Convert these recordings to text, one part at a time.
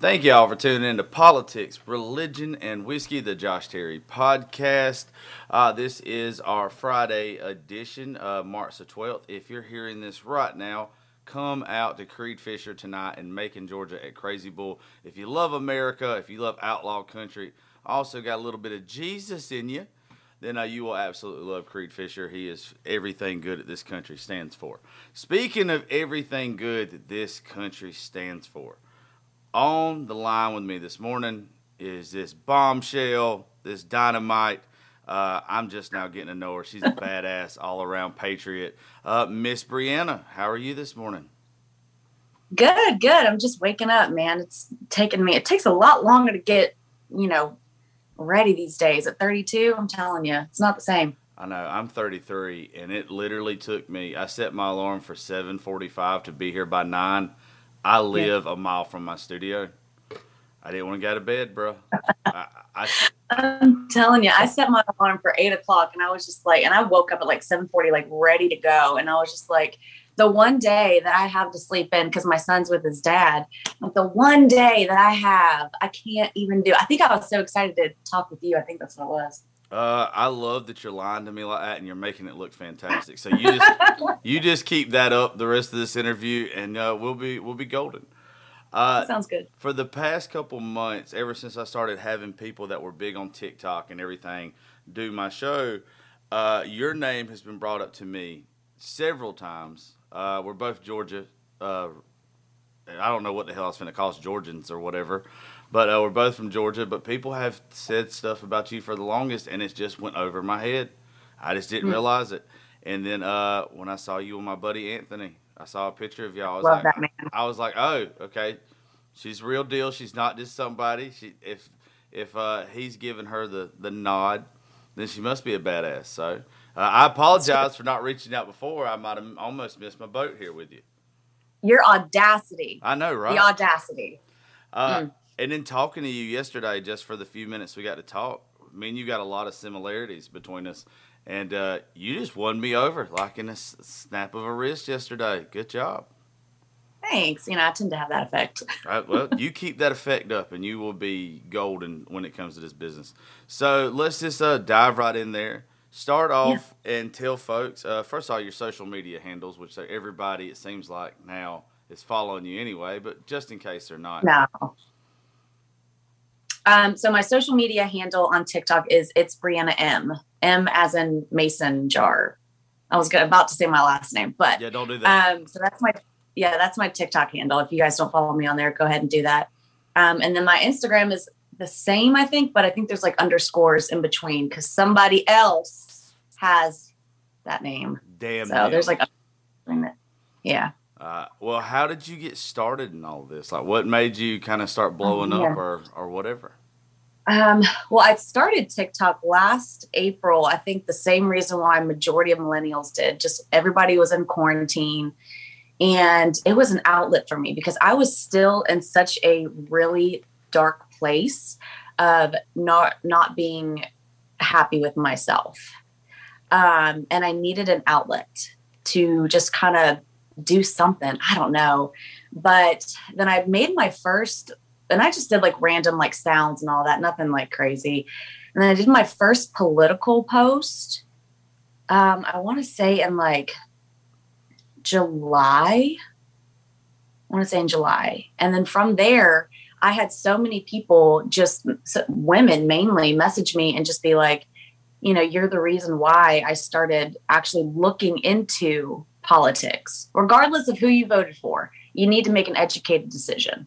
Thank y'all for tuning in to Politics, Religion, and Whiskey, the Josh Terry podcast. Uh, this is our Friday edition, uh, March the 12th. If you're hearing this right now, come out to Creed Fisher tonight in Macon, Georgia at Crazy Bull. If you love America, if you love outlaw country, also got a little bit of Jesus in you, then uh, you will absolutely love Creed Fisher. He is everything good that this country stands for. Speaking of everything good that this country stands for, on the line with me this morning is this bombshell, this dynamite. Uh, I'm just now getting to know her. She's a badass, all around patriot. Uh, Miss Brianna, how are you this morning? Good, good. I'm just waking up, man. It's taking me, it takes a lot longer to get, you know, ready these days. At 32, I'm telling you, it's not the same. I know. I'm 33, and it literally took me. I set my alarm for 7:45 to be here by nine. I live yeah. a mile from my studio. I didn't want to go to bed, bro. I, I, am telling you, I set my alarm for eight o'clock, and I was just like, and I woke up at like 7:40, like ready to go, and I was just like, the one day that I have to sleep in because my son's with his dad, like the one day that I have, I can't even do. I think I was so excited to talk with you. I think that's what it was. Uh, I love that you're lying to me like that, and you're making it look fantastic. So you just you just keep that up the rest of this interview, and uh, we'll be we'll be golden. Uh, sounds good. For the past couple months, ever since I started having people that were big on TikTok and everything do my show, uh, your name has been brought up to me several times. Uh, we're both Georgia. Uh, I don't know what the hell I was going to call us Georgians or whatever. But uh, we're both from Georgia. But people have said stuff about you for the longest, and it just went over my head. I just didn't mm realize it. And then uh, when I saw you and my buddy Anthony, I saw a picture of y'all. I was Love like, that man. I was like, oh, okay, she's real deal. She's not just somebody. She if if uh, he's giving her the the nod, then she must be a badass. So uh, I apologize for not reaching out before. I might have almost missed my boat here with you. Your audacity. I know, right? The audacity. Uh, mm. And then talking to you yesterday, just for the few minutes we got to talk, I mean, you got a lot of similarities between us. And uh, you just won me over like in a snap of a wrist yesterday. Good job. Thanks. You know, I tend to have that effect. right, well, you keep that effect up and you will be golden when it comes to this business. So let's just uh, dive right in there. Start off yeah. and tell folks, uh, first of all, your social media handles, which everybody, it seems like now, is following you anyway, but just in case they're not. No. Um, so my social media handle on TikTok is it's Brianna M. M as in Mason jar. I was about to say my last name, but yeah, don't do that. Um, so that's my yeah, that's my TikTok handle. If you guys don't follow me on there, go ahead and do that. Um, and then my Instagram is the same, I think, but I think there's like underscores in between because somebody else has that name. Damn. So damn. there's like, yeah. Uh, well, how did you get started in all this? Like, what made you kind of start blowing yeah. up, or or whatever? Um, well, I started TikTok last April. I think the same reason why majority of millennials did. Just everybody was in quarantine, and it was an outlet for me because I was still in such a really dark place of not not being happy with myself, um, and I needed an outlet to just kind of do something. I don't know, but then I made my first and I just did like random like sounds and all that, nothing like crazy. And then I did my first political post. Um, I want to say in like July. I want to say in July. And then from there, I had so many people, just so, women mainly, message me and just be like, you know, you're the reason why I started actually looking into politics, regardless of who you voted for. You need to make an educated decision.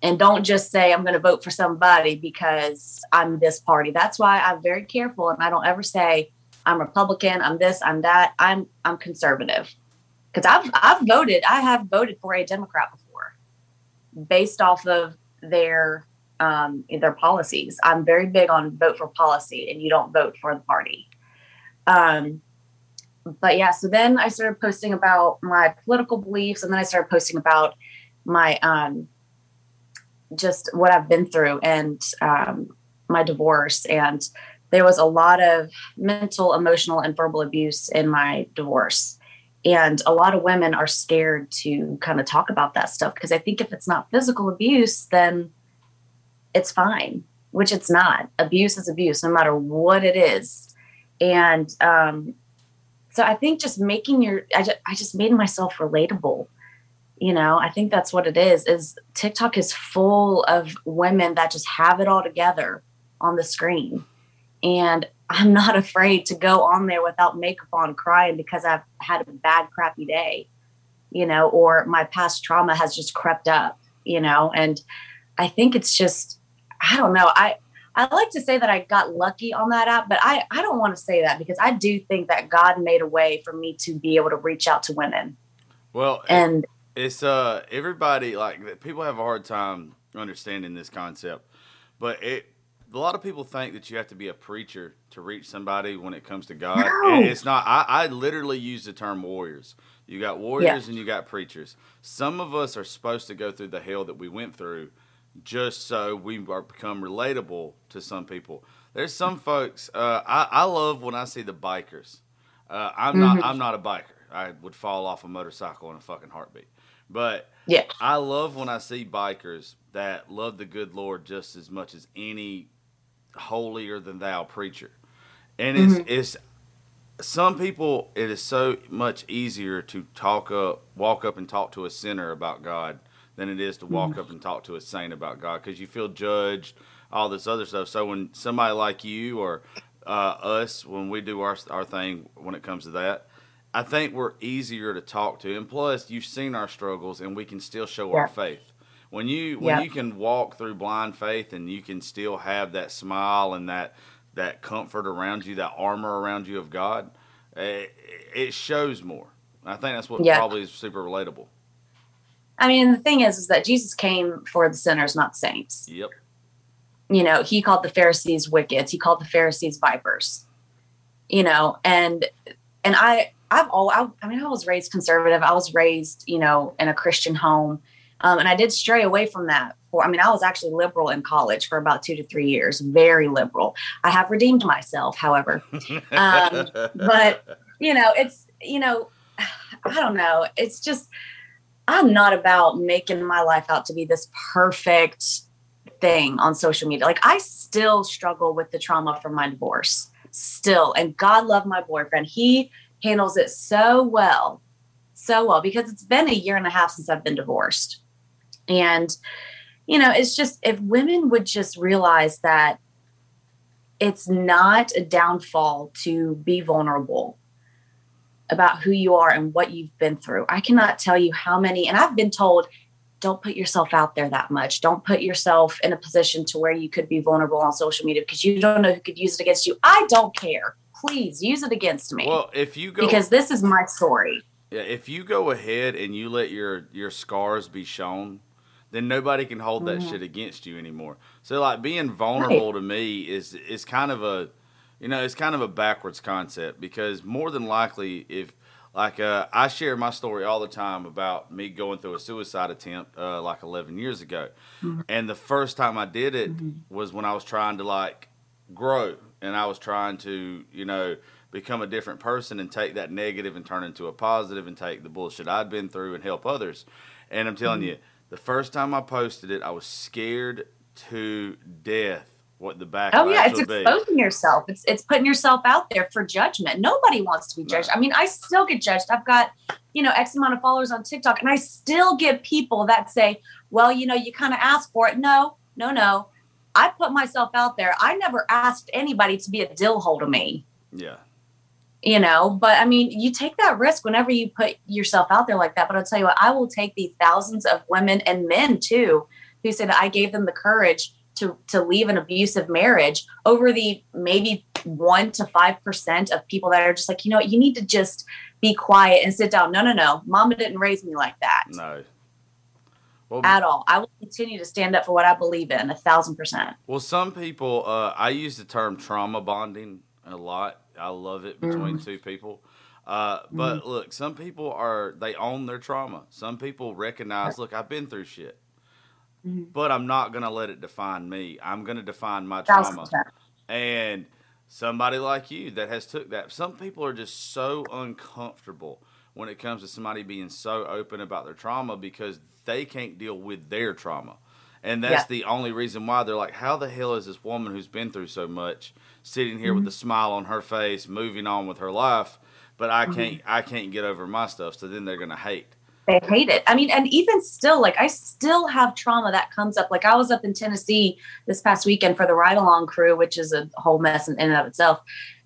And don't just say, I'm going to vote for somebody because I'm this party. That's why I'm very careful and I don't ever say, I'm Republican, I'm this, I'm that. I'm I'm conservative. Because I've I've voted, I have voted for a Democrat before based off of their um, their policies. I'm very big on vote for policy, and you don't vote for the party. Um, but yeah, so then I started posting about my political beliefs, and then I started posting about my um, just what I've been through and um, my divorce. And there was a lot of mental, emotional, and verbal abuse in my divorce. And a lot of women are scared to kind of talk about that stuff because I think if it's not physical abuse, then it's fine, which it's not. Abuse is abuse, no matter what it is. And um, so I think just making your, I just, I just made myself relatable. You know, I think that's what it is. Is TikTok is full of women that just have it all together on the screen, and I'm not afraid to go on there without makeup on, crying because I've had a bad, crappy day, you know, or my past trauma has just crept up, you know, and I think it's just I don't know. I I like to say that I got lucky on that app, but I I don't want to say that because I do think that God made a way for me to be able to reach out to women. Well, and it's uh everybody like people have a hard time understanding this concept, but it a lot of people think that you have to be a preacher to reach somebody when it comes to God. No. It's not. I, I literally use the term warriors. You got warriors Yeah. and you got preachers. Some of us are supposed to go through the hell that we went through just so we are become relatable to some people. There's some folks. Uh, I, I love when I see the bikers. Uh, I'm not. I'm not a biker. I would fall off a motorcycle in a fucking heartbeat. But yeah, I love when I see bikers that love the good Lord just as much as any holier than thou preacher. And it's it's some people it is so much easier to talk up walk up and talk to a sinner about God than it is to walk up and talk to a saint about God because you feel judged, all this other stuff. So when somebody like you or uh, us, when we do our our thing when it comes to that, I think we're easier to talk to. And plus, you've seen our struggles, and we can still show our faith. When you when Yeah. you can walk through blind faith, and you can still have that smile and that that comfort around you, that armor around you of God, it, it shows more. I think that's what Yeah. probably is super relatable. I mean the thing is, is that Jesus came for the sinners, not the saints. Yep. You know, he called the Pharisees wicked. He called the Pharisees vipers. You know, and and I I've all I, I mean I was raised conservative. I was raised you know in a Christian home, um, and I did stray away from that. For I mean I was actually liberal in college for about two to three years, very liberal. I have redeemed myself, however. Um, but you know it's you know i don't know it's just i'm not about making my life out to be this perfect thing on social media. Like i still struggle with the trauma from my divorce still. And god love my boyfriend. He handles it so well so well because it's been a year and a half since i've been divorced. And you know it's just if women would just realize that it's not a downfall to be vulnerable about who you are and what you've been through. I cannot tell you how many, and I've been told, don't put yourself out there that much. Don't put yourself in a position to where you could be vulnerable on social media because you don't know who could use it against you. I don't care. Please use it against me Well, if you go because this is my story. Yeah, if you go ahead and you let your your scars be shown, then nobody can hold that Mm-hmm. shit against you anymore. So like being vulnerable to me is is kind of a you know, it's kind of a backwards concept because more than likely if like uh, I share my story all the time about me going through a suicide attempt uh, like 11 years ago. And the first time I did it was when I was trying to like grow and I was trying to, you know, become a different person and take that negative and turn into a positive and take the bullshit I'd been through and help others. And I'm telling you, the first time I posted it, I was scared to death what the backlash Oh yeah, it's would be. exposing yourself. It's it's putting yourself out there for judgment. Nobody wants to be judged. No. I mean, I still get judged. I've got, you know, X amount of followers on TikTok. And I still get people that say, well, you know, you kind of asked for it. No, no, no. I put myself out there. I never asked anybody to be a dill hole to me. Yeah. You know, but I mean, you take that risk whenever you put yourself out there like that. But I'll tell you what, I will take the thousands of women and men too who said I gave them the courage to to leave an abusive marriage over the maybe one to five percent of people that are just like, you know what, you need to just be quiet and sit down. No, no, no. Mama didn't raise me like that. No. Well, at all. I will continue to stand up for what I believe in a thousand percent. Well, some people, uh, I use the term trauma bonding a lot. I love it between mm. two people. Uh, but mm. look, some people are, they own their trauma. Some people recognize, look, I've been through shit, mm. but I'm not going to let it define me. I'm going to define my trauma. And somebody like you that has took that, some people are just so uncomfortable when it comes to somebody being so open about their trauma because they can't deal with their trauma. And that's yeah. the only reason why they're like, how the hell is this woman who's been through so much sitting here mm-hmm. with a smile on her face, moving on with her life, but I mm-hmm. can't I can't get over my stuff. So then they're gonna hate. They hate it. I mean, and even still, like I still have trauma that comes up. Like I was up in Tennessee this past weekend for the ride along crew, which is a whole mess in and of itself.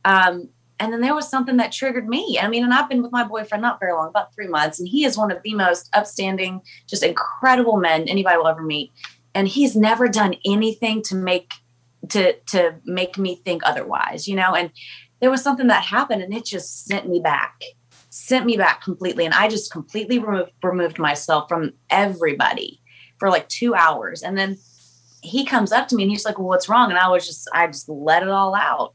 Um, and then there was something that triggered me. I mean, and I've been with my boyfriend not very long, about three months, and he is one of the most upstanding, just incredible men anybody will ever meet. And he's never done anything to make to to make me think otherwise, you know. And there was something that happened, and it just sent me back, sent me back completely. And I just completely removed removed myself from everybody for like two hours, and then he comes up to me and he's like, "Well, what's wrong?" And I was just I just let it all out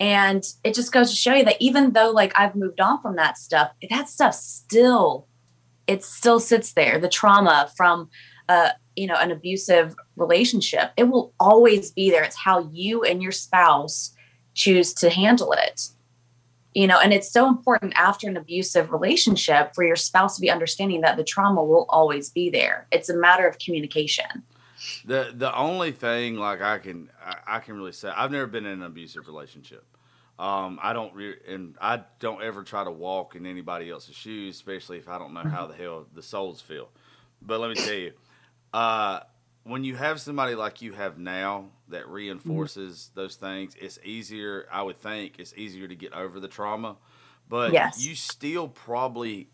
and it just goes to show you that even though like I've moved on from that stuff, that stuff still it still sits there. The trauma from uh, you know, an abusive relationship, it will always be there. It's how you and your spouse choose to handle it. You know, and it's so important after an abusive relationship for your spouse to be understanding that the trauma will always be there. It's a matter of communication. The the only thing like I can I, I can really say I've never been in an abusive relationship. Um, I don't re- and I don't ever try to walk in anybody else's shoes, especially if I don't know how the hell the souls feel. But let me tell you, uh, when you have somebody like you have now that reinforces mm-hmm. those things, it's easier. I would think it's easier to get over the trauma, but yes. you still probably,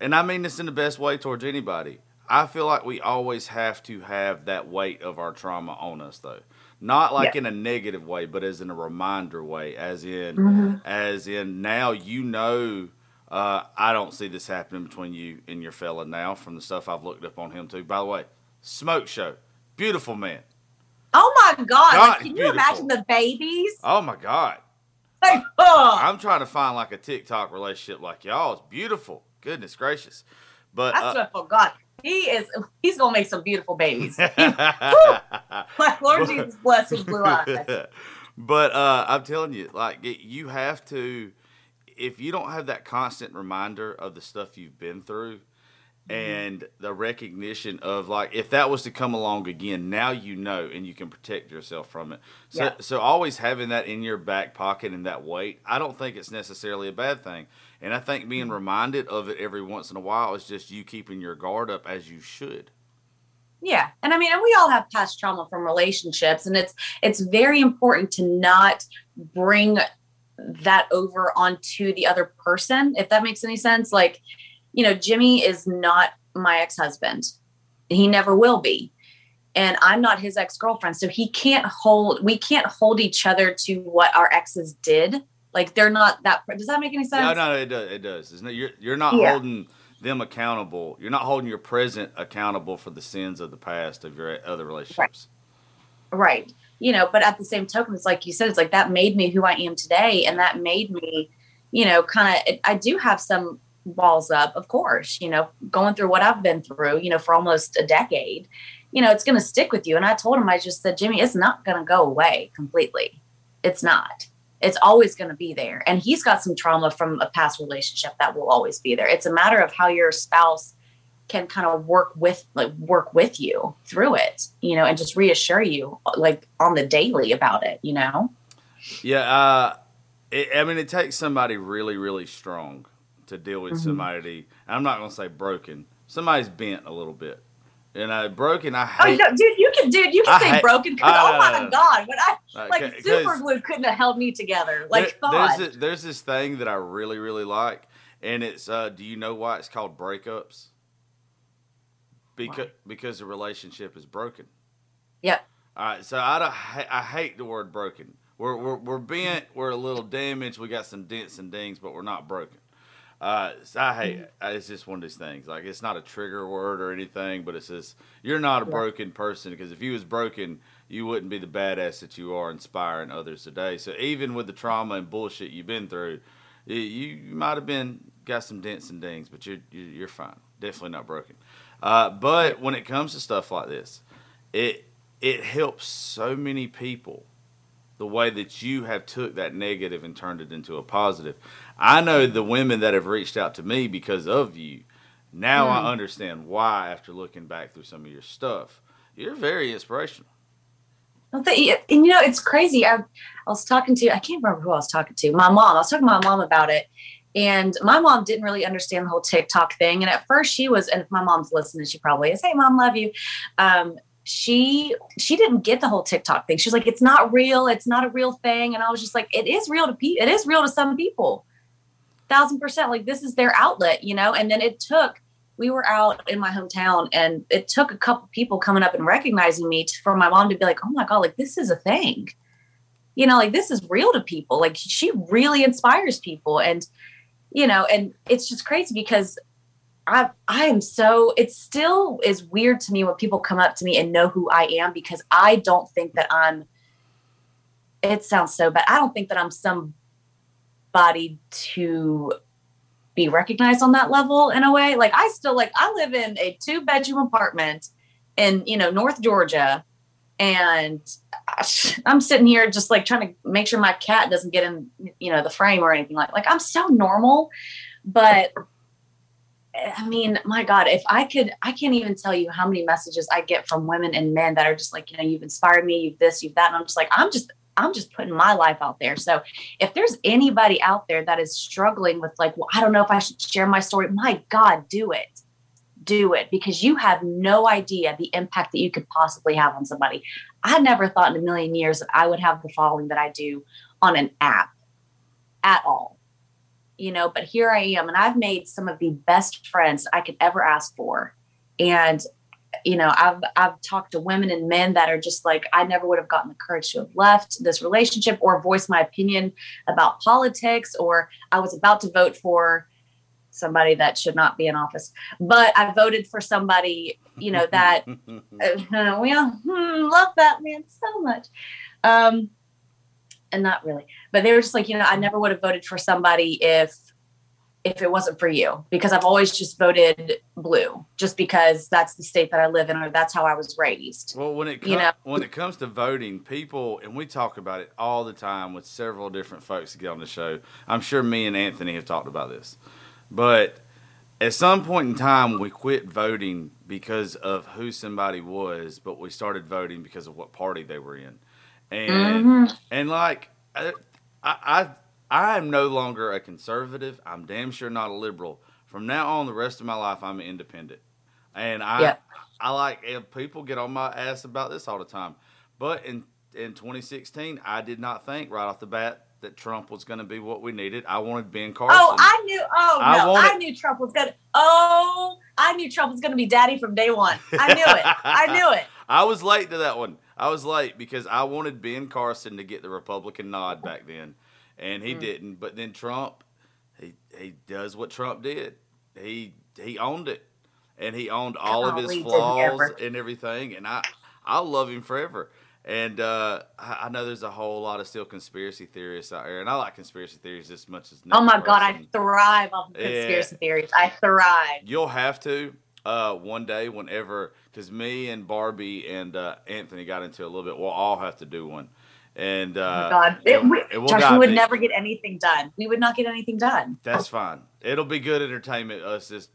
and I mean this in the best way towards anybody. I feel like we always have to have that weight of our trauma on us, though. Not like yeah. in a negative way, but as in a reminder way, as in, mm-hmm. as in now you know. Uh, I don't see this happening between you and your fella now from the stuff I've looked up on him too. By the way, Smoke Show, beautiful man. Oh my God! God like, can beautiful. you imagine the babies? Oh my God! Like, oh. I'm trying to find like a TikTok relationship like y'all. It's beautiful. Goodness gracious! But that's uh, what I forgot he is he's gonna make some beautiful babies. like Lord Jesus bless his blue eyes. But uh, I'm telling you, like you have to, if you don't have that constant reminder of the stuff you've been through. And the recognition of like if that was to come along again, now you know and you can protect yourself from it. So, yeah. so always having that in your back pocket and that weight, I don't think it's necessarily a bad thing. And I think being mm-hmm. reminded of it every once in a while is just you keeping your guard up as you should. Yeah. And I mean, and we all have past trauma from relationships and it's it's very important to not bring that over onto the other person if that makes any sense. Like, you know, Jimmy is not my ex-husband. He never will be. And I'm not his ex-girlfriend, so he can't hold we can't hold each other to what our exes did like they're not that. Does that make any sense? No, no, it does. It does. Not, you're you're not yeah. holding them accountable. You're not holding your present accountable for the sins of the past of your other relationships. Right. right. You know, but at the same token, it's like you said, it's like that made me who I am today, and that made me, you know, kind of. I do have some walls up, of course. You know, going through what I've been through, you know, for almost a decade. You know, it's going to stick with you. And I told him, I just said, Jimmy, it's not going to go away completely. It's not it's always going to be there. And he's got some trauma from a past relationship that will always be there. It's a matter of how your spouse can kind of work with like work with you through it, you know, and just reassure you like on the daily about it, you know. Yeah, uh it, I mean it takes somebody really really strong to deal with Mhm. somebody. I'm not gonna say broken. Somebody's bent a little bit, and uh, broken. I Oh, no, dude, you can, dude, you can I say hate- broken. 'cause- I- oh my god, but I like super glue couldn't have held me together. Like there- there's, a, there's this thing that I really really like, and it's uh, do you know why it's called breakups? Because because the relationship is broken. Yep. All right, so I don't, I hate the word broken. We're we're we're bent. We're a little damaged. We got some dents and dings, but we're not broken. Uh, I hate. It's just one of these things. Like it's not a trigger word or anything, but it's just you're not a broken person because if you was broken, you wouldn't be the badass that you are, inspiring others today. So even with the trauma and bullshit you've been through, you, you might have been got some dents and dings, but you're you're you're fine. Definitely not broken. Uh, but when it comes to stuff like this, it it helps so many people the way that you have took that negative and turned it into a positive. I know the women that have reached out to me because of you. Now I understand why after looking back through some of your stuff. You're very inspirational. Well, and you know, it's crazy. I, I was talking to, I can't remember who I was talking to, my mom. I was talking to my mom about it. And my mom didn't really understand the whole TikTok thing. And at first she was, and if my mom's listening, she probably is, hey mom, love you. Um, she she didn't get the whole TikTok thing. She was like, it's not real, it's not a real thing. And I was just like, it is real to people, it is real to some people. Thousand percent. Like this is their outlet, you know? And then it took we were out in my hometown and it took a couple people coming up and recognizing me to, for my mom to be like oh my god like this is a thing you know like this is real to people like she really inspires people and you know and it's just crazy because i i am so it still is weird to me when people come up to me and know who i am because i don't think that i'm it sounds so bad i don't think that i'm somebody to be recognized on that level in a way. Like I still like I live in a two bedroom apartment in you know North Georgia, and I'm sitting here just like trying to make sure my cat doesn't get in you know the frame or anything like like I'm so normal, but. I mean, my God, if I could, I can't even tell you how many messages I get from women and men that are just like, you know, you've inspired me, you've this, you've that. And I'm just like, I'm just, I'm just putting my life out there. So if there's anybody out there that is struggling with like well i don't know if i should share my story my god do it. Do it because you have no idea the impact that you could possibly have on somebody. I never thought in a million years that i would have the following that i do on an app at all. You know but here i am and i've made some of the best friends i could ever ask for. And you know i've i've talked to women and men that are just like i never would have gotten the courage to have left this relationship or voiced my opinion about politics or i was about to vote for somebody that should not be in office but i voted for somebody you know that uh, we all hmm, love that man so much. Um and not really but they were just like you know i never would have voted for somebody if if it wasn't for you because i've always just voted blue just because that's the state that i live in or that's how i was raised Well, when it com- You know? when it comes to voting, people and we talk about it all the time with several different folks that get on the show. I'm sure me and Anthony have talked about this, but at some point in time, we quit voting because of who somebody was, but we started voting because of what party they were in, and Mhm. and like I, I I am no longer a conservative. I'm damn sure not a liberal. From now on, the rest of my life, I'm an independent, and I Yeah. I like and people get on my ass about this all the time. But in in 2016, I did not think right off the bat that Trump was going to be what we needed. I wanted Ben Carson. Oh, I knew. Oh I no, I, wanted- knew Trump was gonna. Oh, I knew Trump was gonna be daddy from day one. I knew it. I knew it. I was late to that one. I was late because I wanted Ben Carson to get the Republican nod back then, and Mm. he didn't. But then Trump, he he does what Trump did. He he owned it, and he owned all of his Golly, did he flaws and everything. And I I love him forever. And uh, I I know there's a whole lot of still conspiracy theorists out there, and I like conspiracy theories as much as. Oh my next god, I thrive on Yeah. conspiracy theories. I thrive. You'll have to uh, one day, whenever, because me and Barbie and uh, Anthony got into a little bit. We'll all have to do one. And Oh uh, my god, it, we, and we'll Josh, we would deep. never get anything done. We would not get anything done. That's fine. It'll be good entertainment. Us just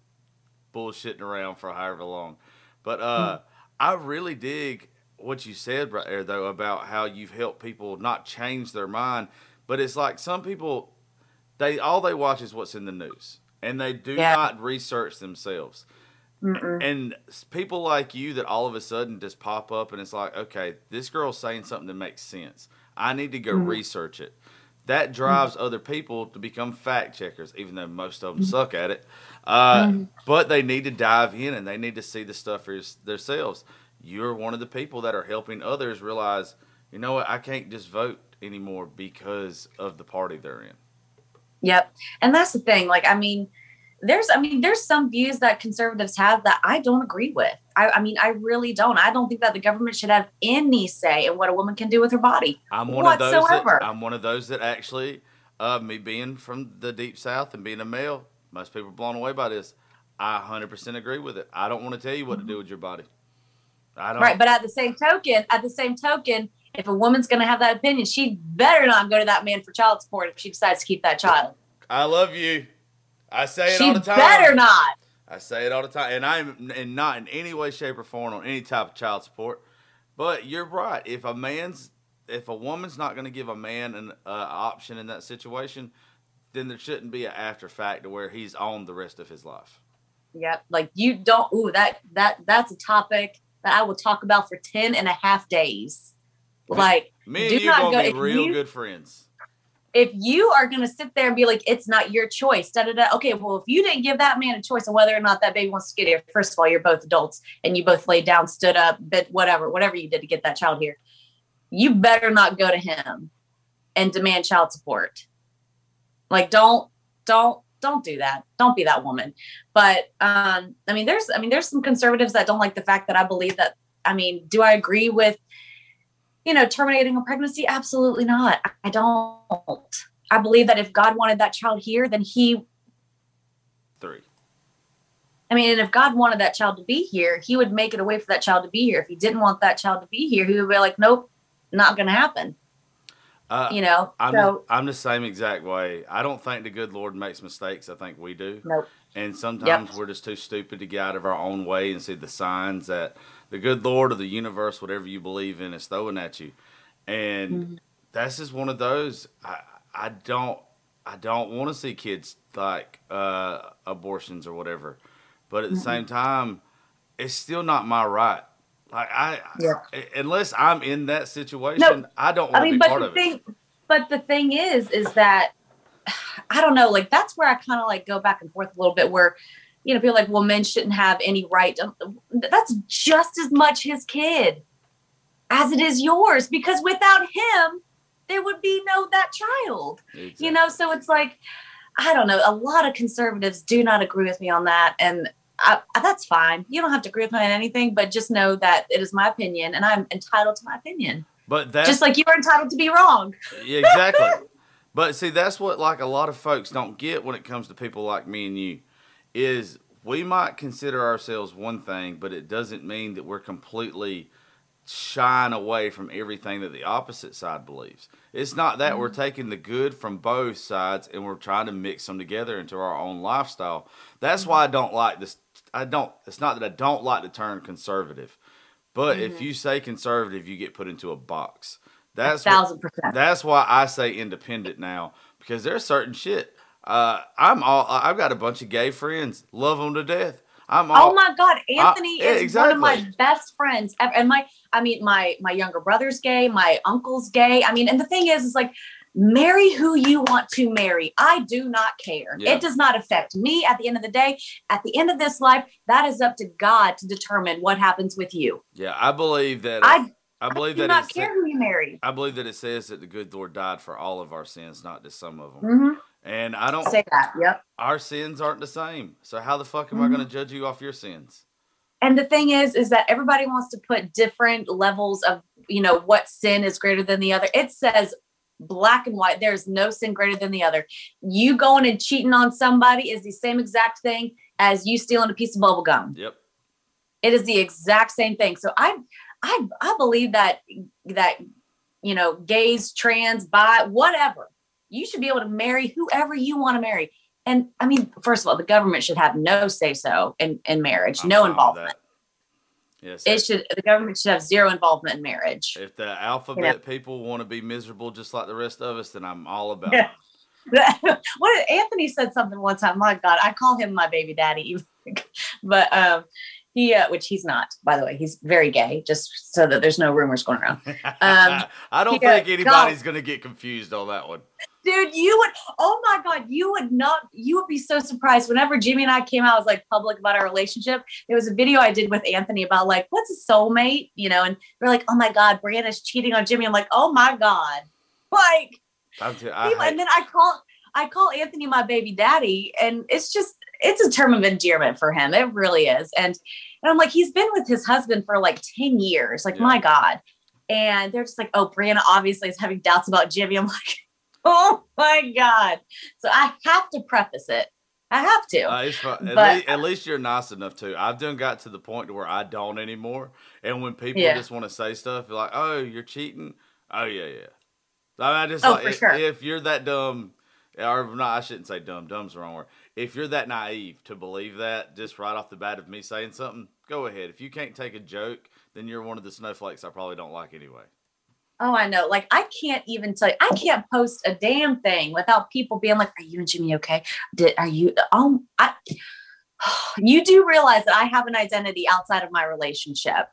bullshitting around for however long. But uh, Hmm. I really dig what you said right there, though, about how you've helped people not change their mind. But it's like some people, they all they watch is what's in the news, and they do Yeah. not research themselves. Mm-mm. And people like you that all of a sudden just pop up and it's like, okay, this girl's saying something that makes sense. I need to go Mm-hmm. research it. That drives other people to become fact checkers, even though most of them suck at it. Uh, Mm-hmm. But they need to dive in and they need to see the stuff for themselves. You're one of the people that are helping others realize, you know what, I can't just vote anymore because of the party they're in. Yep. And that's the thing. Like, I mean, there's, I mean, there's some views that conservatives have that I don't agree with. I, I mean, I really don't. I don't think that the government should have any say in what a woman can do with her body. I'm one of those. That, Whatsoever. I'm one of those that actually, uh, me being from the deep south and being a male, most people are blown away by this. I 100% agree with it. I don't want to tell you what to do with your body. I don't. Right. But at the same token, at the same token, if a woman's going to have that opinion, she better not go to that man for child support if she decides to keep that child. I love you. I say it She all the time. better not. I say it all the time, and I'm and not in any way, shape, or form on any type of child support. But you're right. If a man's, if a woman's not going to give a man an uh, option in that situation, then there shouldn't be an after fact to where he's on the rest of his life. Yep. Like you don't, ooh, that, that, that's a topic that I will talk about for 10 and a half days. Like, Me and you not gonna go- be real you- good friends. If you are going to sit there and be like, it's not your choice, da da da. Okay, well, if you didn't give that man a choice on whether or not that baby wants to get here, first of all, you're both adults and you both laid down, stood up, bit whatever, whatever you did to get that child here. You better not go to him and demand child support. Like, don't, don't, don't do that. Don't be that woman. But um, I mean, there's, I mean, there's some conservatives that don't like the fact that I believe that. I mean, do I agree with? You know, terminating a pregnancy? Absolutely not. I- don't. I believe that if God wanted that child here, then he, Three. I mean, and if God wanted that child to be here, he would make it a way for that child to be here. If he didn't want that child to be here, he would be like, nope, not going to happen. Uh, You know? I'm so, I'm the same exact way. I don't think the good Lord makes mistakes. I think we do. nope. And sometimes we're just too stupid to get out of our own way and see the signs that the good Lord or the universe, whatever you believe in, is throwing at you. And Mm-hmm. that's just one of those. I I don't I don't want to see kids like uh, abortions or whatever. But at the same time, it's still not my right. Like I, Yeah. I- unless I'm in that situation, I don't want I to mean, be but part the of it. but the thing is, is that I don't know. Like that's where I kind of like go back and forth a little bit. Where you know, people are like, well, men shouldn't have any right. To, that's just as much his kid as it is yours, because without him, there would be no that child. Exactly. You know, so it's like I don't know. A lot of conservatives do not agree with me on that, and. I, that's fine. You don't have to agree with me on anything, but just know that it is my opinion, and I'm entitled to my opinion. but that's Just like you are entitled to be wrong. Yeah, exactly. but see, that's what like a lot of folks don't get when it comes to people like me and you, is we might consider ourselves one thing, but it doesn't mean that we're completely shying away from everything that the opposite side believes. It's not that we're mm-hmm. taking the good from both sides and we're trying to mix them together into our own lifestyle. That's mm-hmm. why I don't like this. I don't. It's not that I don't like the term conservative, but if you say conservative, you get put into a box. That's what- thousand percent. that's why I say independent now because there's certain shit. Uh, I'm all. I've got a bunch of gay friends. Love them to death. I'm all. Oh my God, Anthony yeah, is one of my best friends ever. And my, I mean, my my younger brother's gay, my uncle's gay. I mean, and the thing is, is like, marry who you want to marry. I do not care. Yeah. It does not affect me. At the end of the day, at the end of this life, that is up to God to determine what happens with you. Yeah, I believe that. I, I I believe do that not care who you marry. I believe that it says that the good Lord died for all of our sins, not just some of them. Mhm. And I don't. Say that. Yep. Our sins aren't the same. So how the fuck am I Mhm. going to judge you off your sins? and the thing is is that everybody wants to put different levels of you know what sin is greater than the other it says black and white. There's no sin greater than the other. You going and cheating on somebody is the same exact thing as you stealing a piece of bubble gum. Yep. it is the exact same thing. So i i i believe that that you know gays trans bi whatever you should be able to marry whoever you want to marry. And i mean first of all the government should have no say so in in marriage I'm no involvement. Yes. it should the government should have zero involvement in marriage If the alphabet people want to be miserable just like the rest of us, then I'm all about Yeah. it. what Anthony said something one time. My God, I call him my baby daddy, but um, he, uh, which he's not, by the way, he's very gay. Just so that there's no rumors going around. Um, I don't think anybody's going to get confused on that one. dude you would oh my god you would not you would be so surprised whenever jimmy and i came out as like public about our relationship there was a video i did with anthony about like what's a soulmate you know and we're like oh my god brianna's cheating on jimmy i'm like oh my god like I'm t- I people- and then i call i call anthony my baby daddy and it's just it's a term of endearment for him it really is and and i'm like he's been with his husband for like 10 years like Yeah. my god and they're just like oh brianna obviously is having doubts about jimmy i'm like oh my god so i have to preface it i have to Uh. At, But- least, at least you're nice enough to. I've done got to the point to where I don't anymore. And when people Yeah. just want to say stuff like, "Oh, you're cheating," oh yeah, yeah. I, mean, I just Oh, like if, sure. if you're that dumb, or not, I shouldn't say dumb. Dumb's the wrong word. If you're that naive to believe that just right off the bat of me saying something, go ahead. If you can't take a joke, then you're one of the snowflakes I probably don't like anyway. oh i know. Like i can't even tell you i can't post a damn thing without people being like are you and jimmy okay? Did are you um i you do realize that i have an identity outside of my relationship.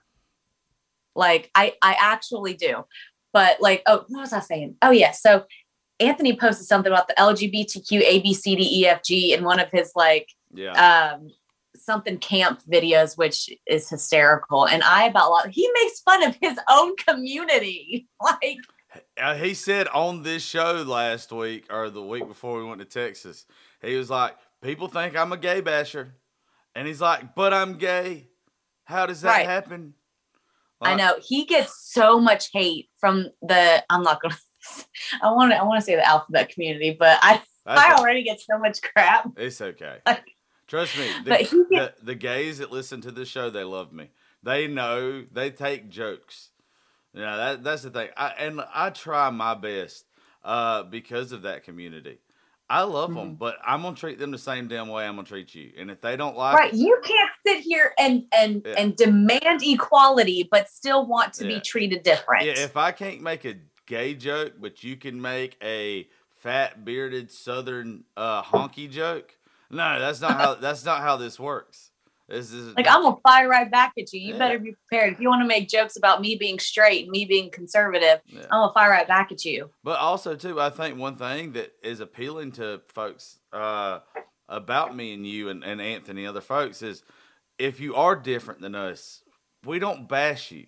Like i i actually do. But like oh what was i saying? Oh yeah so anthony posted something about the lgbtq a b c d e f g in one of his like Yeah. um something camp videos which is hysterical and i about a lot he makes fun of his own community like Uh, he said on this show last week or the week before we went to Texas, he was like, "People think I'm a gay basher," and he's like, "But I'm gay. How does that Right. happen?" i know he gets so much hate from the i'm not gonna i want to i want to say the alphabet community but i that's i already get so much crap It's okay. Like- Trust me. The, But he the, the gays that listen to this show, they love me. They know. They take jokes. You know that that's the thing. I, and I try my best uh, because of that community. I love them, Mm-hmm. but I'm gonna treat them the same damn way I'm gonna treat you. And if they don't like right you can't sit here and and Yeah. and demand equality but still want to Yeah. be treated different Yeah, if I can't make a gay joke, but you can make a fat bearded southern uh, honky joke, no, that's not how that's not how this works. This is like i'm gonna fire right back at you you Yeah. better be prepared if you want to make jokes about me being straight and me being conservative Yeah. i'm gonna fire right back at you But also too, I think one thing that is appealing to folks uh, about me and you and, and Anthony and other folks is if you are different than us, we don't bash you.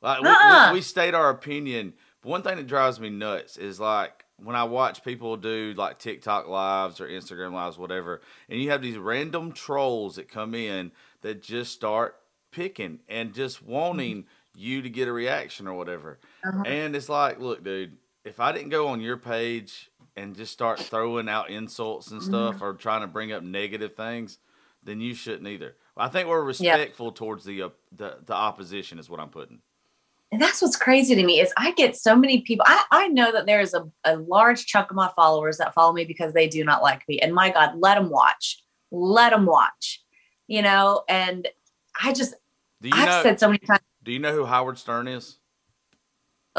Like we, Uh-uh. we, we state our opinion. But one thing that drives me nuts is like when I watch people do like TikTok lives or Instagram lives, whatever, and you have these random trolls that come in that just start picking and just wanting you to get a reaction or whatever. Uh-huh. And it's like, look, dude, if I didn't go on your page and just start throwing out insults and stuff Mm-hmm. or trying to bring up negative things, then you shouldn't either. I think we're respectful towards the, uh, the the opposition is what I'm putting. And that's what's crazy to me is i get so many people i, I know that there is a, a large chunk of my followers that follow me because they do not like me and my god let them watch let them watch you know and i just Do you i've know? said so many times do you know who Howard Stern is?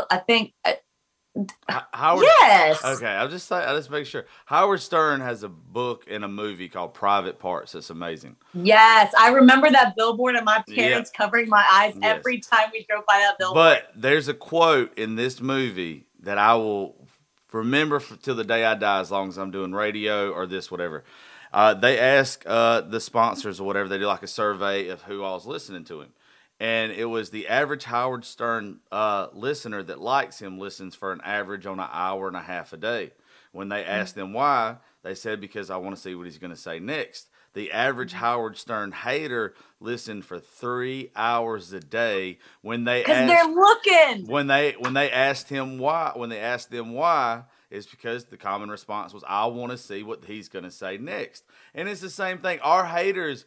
i think uh, Howard. yes Okay, I'll just say, I'll just make sure. Howard Stern has a book and a movie called Private Parts. That's amazing. yes i remember that billboard and my Yeah. parents covering my eyes Yes. every time we drove by that billboard But there's a quote in this movie that I will remember f till the day I die, as long as I'm doing radio or this, whatever. Uh, they ask uh, the sponsors or whatever, they do like a survey of who all's listening to him. And it was the average Howard Stern uh, listener that likes him listens for an average on an hour and a half a day. When they asked them why, they said, because I want to see what he's going to say next. The average Howard Stern hater listened for three hours a day when they because they're looking when they when they asked him why when they asked them why is because the common response was I want to see what he's going to say next. And it's the same thing. Our haters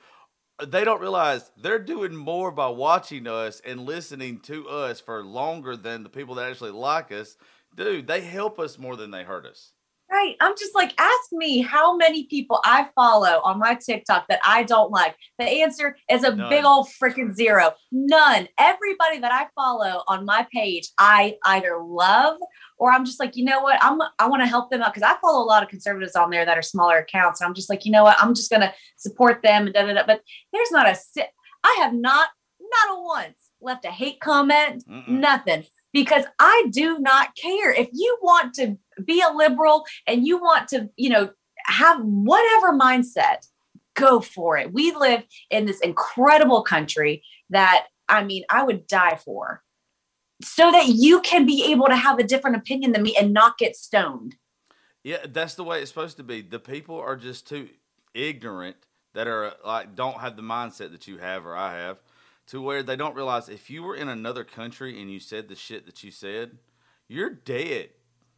they don't realize they're doing more by watching us and listening to us for longer than the people that actually like us. Dude, they help us more than they hurt us. Right. I'm just like, ask me how many people I follow on my TikTok that I don't like. The answer is a None. big old freaking zero. None. Everybody that I follow on my page, I either love or I'm just like, you know what? I'm I want to help them out because I follow a lot of conservatives on there that are smaller accounts. And I'm just like, you know what? I'm just gonna support them and da da da. But there's not a si- I have not not a once left a hate comment, Mm-mm. nothing. Because I do not care. If you want to be a liberal and you want to, you know, have whatever mindset, go for it. We live in this incredible country that I mean, I would die for. So that you can be able to have a different opinion than me and not get stoned. Yeah, that's the way it's supposed to be. The people are just too ignorant that are like don't have the mindset that you have or I have to where they don't realize if you were in another country and you said the shit that you said, you're dead.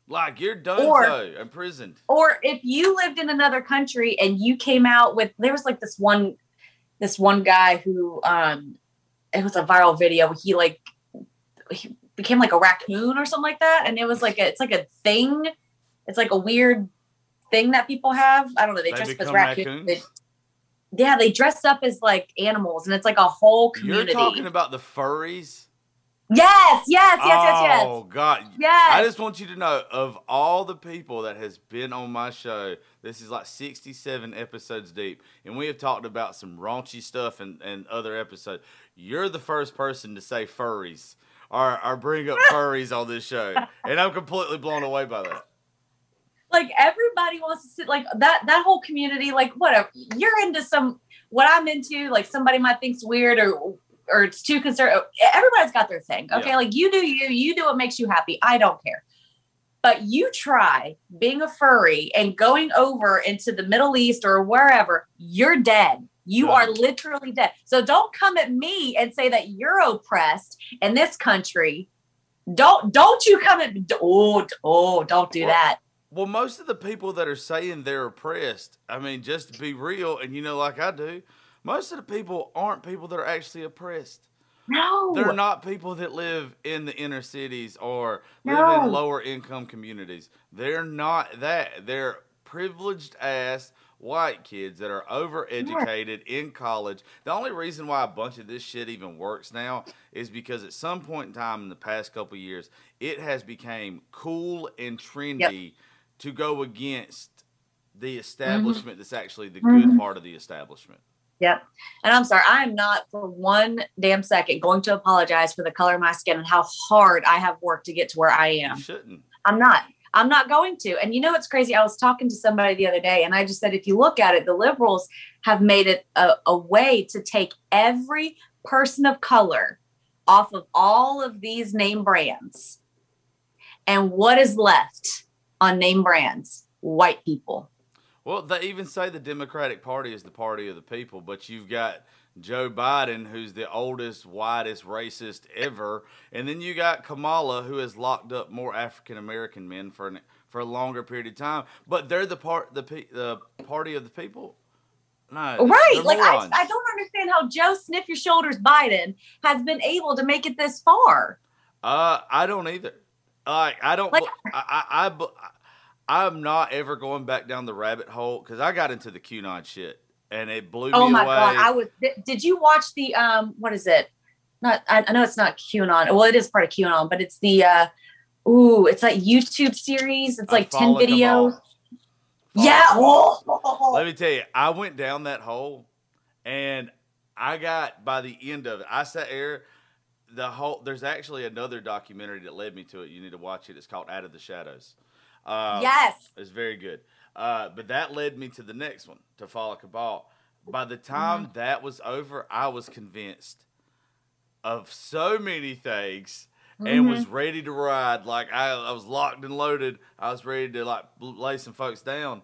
Like you're done Or- so, imprisoned. or if you lived in another country and you came out with there was like this one this one guy who um it was a viral video. He like he became like a raccoon or something like that. And it was like a, it's like a thing. It's like a weird thing that people have. I don't know. They, They dress up as raccoons. raccoons? Yeah they dress up as like animals. And it's like a whole community. You're talking about the furries? Yes yes yes yes yes Oh God. yes I just want you to know of all the people that has been on my show, this is like 67 episodes deep, and we have talked about some raunchy stuff and, and other episodes. You're the first person to say furries or, or bring up furries on this show, and I'm completely blown away by that. like everybody wants to sit like that that whole community like whatever you're into some what i'm into like somebody might think's weird or or it's too concerned everybody's got their thing. Okay Yeah. like you do you you do what makes you happy. I don't care. But you try being a furry and going over into the middle east or wherever you're dead. You Done. are literally dead. So don't come at me and say that you're oppressed in this country. Don't don't you come at oh oh don't do Well, that. Well, most of the people that are saying they're oppressed, I mean, just to be real, and you know, like I do, most of the people aren't people that are actually oppressed. No. They're not people that live in the inner cities or live in lower income communities. They're not that. They're privileged ass white kids that are overeducated in college. The only reason why a bunch of this shit even works now is because at some point in time in the past couple of years, it has become cool and trendy to go against the Mm-hmm. establishment that's actually the good part of the establishment. Yep. And I'm sorry, I am not for one damn second going to apologize for the color of my skin and how hard I have worked to get to where I am. You shouldn't. I'm not. I'm not going to. And you know what's crazy? I was talking to somebody the other day and I just said, if you look at it, the liberals have made it a, a way to take every person of color off of all of these name brands. And what is left on name brands? White people. Well, they even say the Democratic Party is the party of the people, but you've got Joe Biden, who's the oldest, whitest racist ever, and then you got Kamala, who has locked up more African American men for an, for a longer period of time. But they're the part the pe- the party of the people. No, Right. Like I. I don't understand how Joe Sniff Your Shoulders Biden has been able to make it this far. Uh, I don't either. Like I don't. Like- I, I, I, bu- I'm not ever going back down the rabbit hole because I got into the QAnon shit and it blew Oh me away. Oh my god! I was. Did, you watch the um? What is it? Not. I, I know it's not QAnon. Well, it is part of QAnon, but it's the uh. Ooh, it's like YouTube series. It's I like ten videos. Yeah. Oh. Let me tell you, I went down that hole, and I got by the end of it. I sat there. The whole there's actually another documentary that led me to it. You need to watch it. It's called Out of the Shadows. Uh, yes. It's very good. Uh, but that led me to the next one, to Fall of Cabal. By the time Mm-hmm. that was over, I was convinced of so many things and was Mm-hmm. ready to ride. Like I, I was locked and loaded. I was ready to like lay some folks down.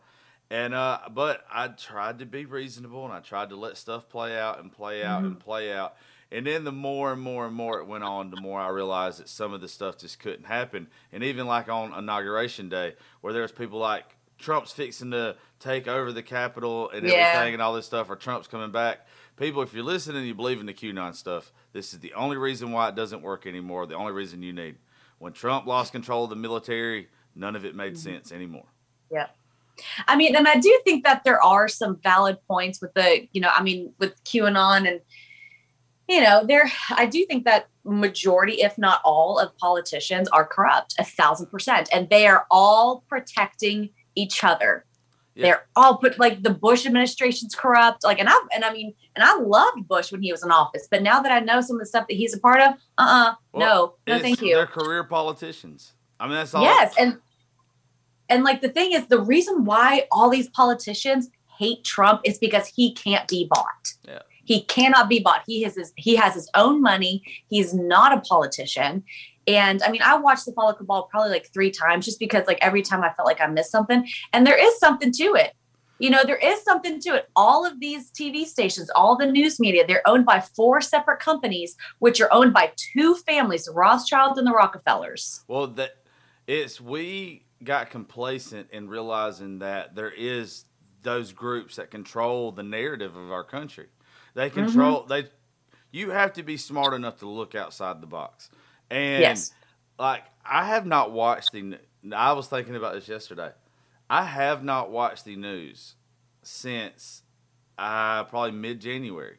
And uh, but I tried to be reasonable and I tried to let stuff play out and play out and play out. And then the more and more and more it went on, the more I realized that some of the stuff just couldn't happen. And even like on inauguration day, where there's people like Trump's fixing to take over the Capitol and Yeah. everything and all this stuff, or Trump's coming back. People, if you're listening and you believe in the QAnon stuff, this is the only reason why it doesn't work anymore. The only reason you need. When Trump lost control of the military, none of it made mm-hmm. sense anymore. Yeah. I mean, and I do think that there are some valid points with the, you know, I mean, with QAnon and, you know, there, I do think that majority, if not all, of politicians are corrupt, a thousand percent. And they are all protecting each other. Yeah. They're all put like the Bush administration's corrupt. Like, and I, and I mean, and I loved Bush when he was in office, but now that I know some of the stuff that he's a part of, uh uh Well, no, no, thank you. They're career politicians. I mean, that's all. Yes, and and like the thing is, the reason why all these politicians hate Trump is because he can't be bought. He cannot be bought. He has his he has his own money. He's not a politician. And I mean, I watched the Fall of Cabal probably like three times just because like every time I felt like I missed something. And there is something to it. You know, there is something to it. All of these TV stations, all the news media, they're owned by four separate companies, which are owned by two families, the Rothschilds and the Rockefellers. Well, that it's we got complacent in realizing that there is those groups that control the narrative of our country. They Mm-hmm. control they. You have to be smart enough to look outside the box, and Yes. like I have not watched the. I was thinking about this yesterday. I have not watched the news since uh, probably mid January.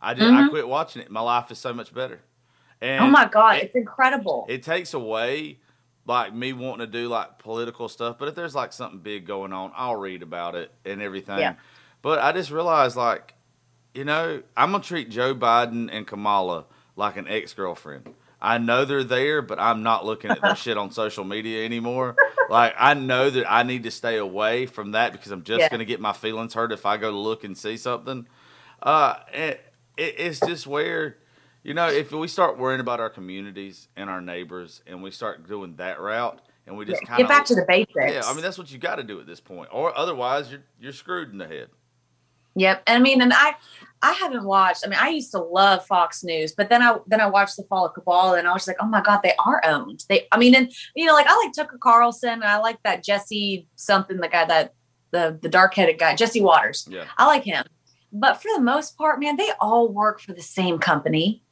I did. I Mhm. quit watching it. My life is so much better. And oh my God, it- it's incredible. it takes away like me wanting to do like political stuff but if there's like something big going on i'll read about it and everything Yeah. but i just realized like you know i'm gonna treat joe biden and kamala like an ex-girlfriend i know they're there but i'm not looking at their shit on social media anymore like i know that i need to stay away from that because i'm just Yeah. gonna get my feelings hurt if i go to look and see something uh it, it, it's just where you know, if we start worrying about our communities and our neighbors, and we start doing that route, and we just kind of Get back to the basics. yeah, I mean that's what you got to do at this point, or otherwise you're you're screwed in the head. Yep. And I mean, and I I haven't watched. I mean, I used to love Fox News, but then I then I watched the Fall of Cabal, and I was like, oh my god, they are owned. They, I mean, and you know, like I like Tucker Carlson, and I like that Jesse something, the guy that the the dark headed guy, Jesse Watters. Yeah, I like him. But for the most part, man, they all work for the same company.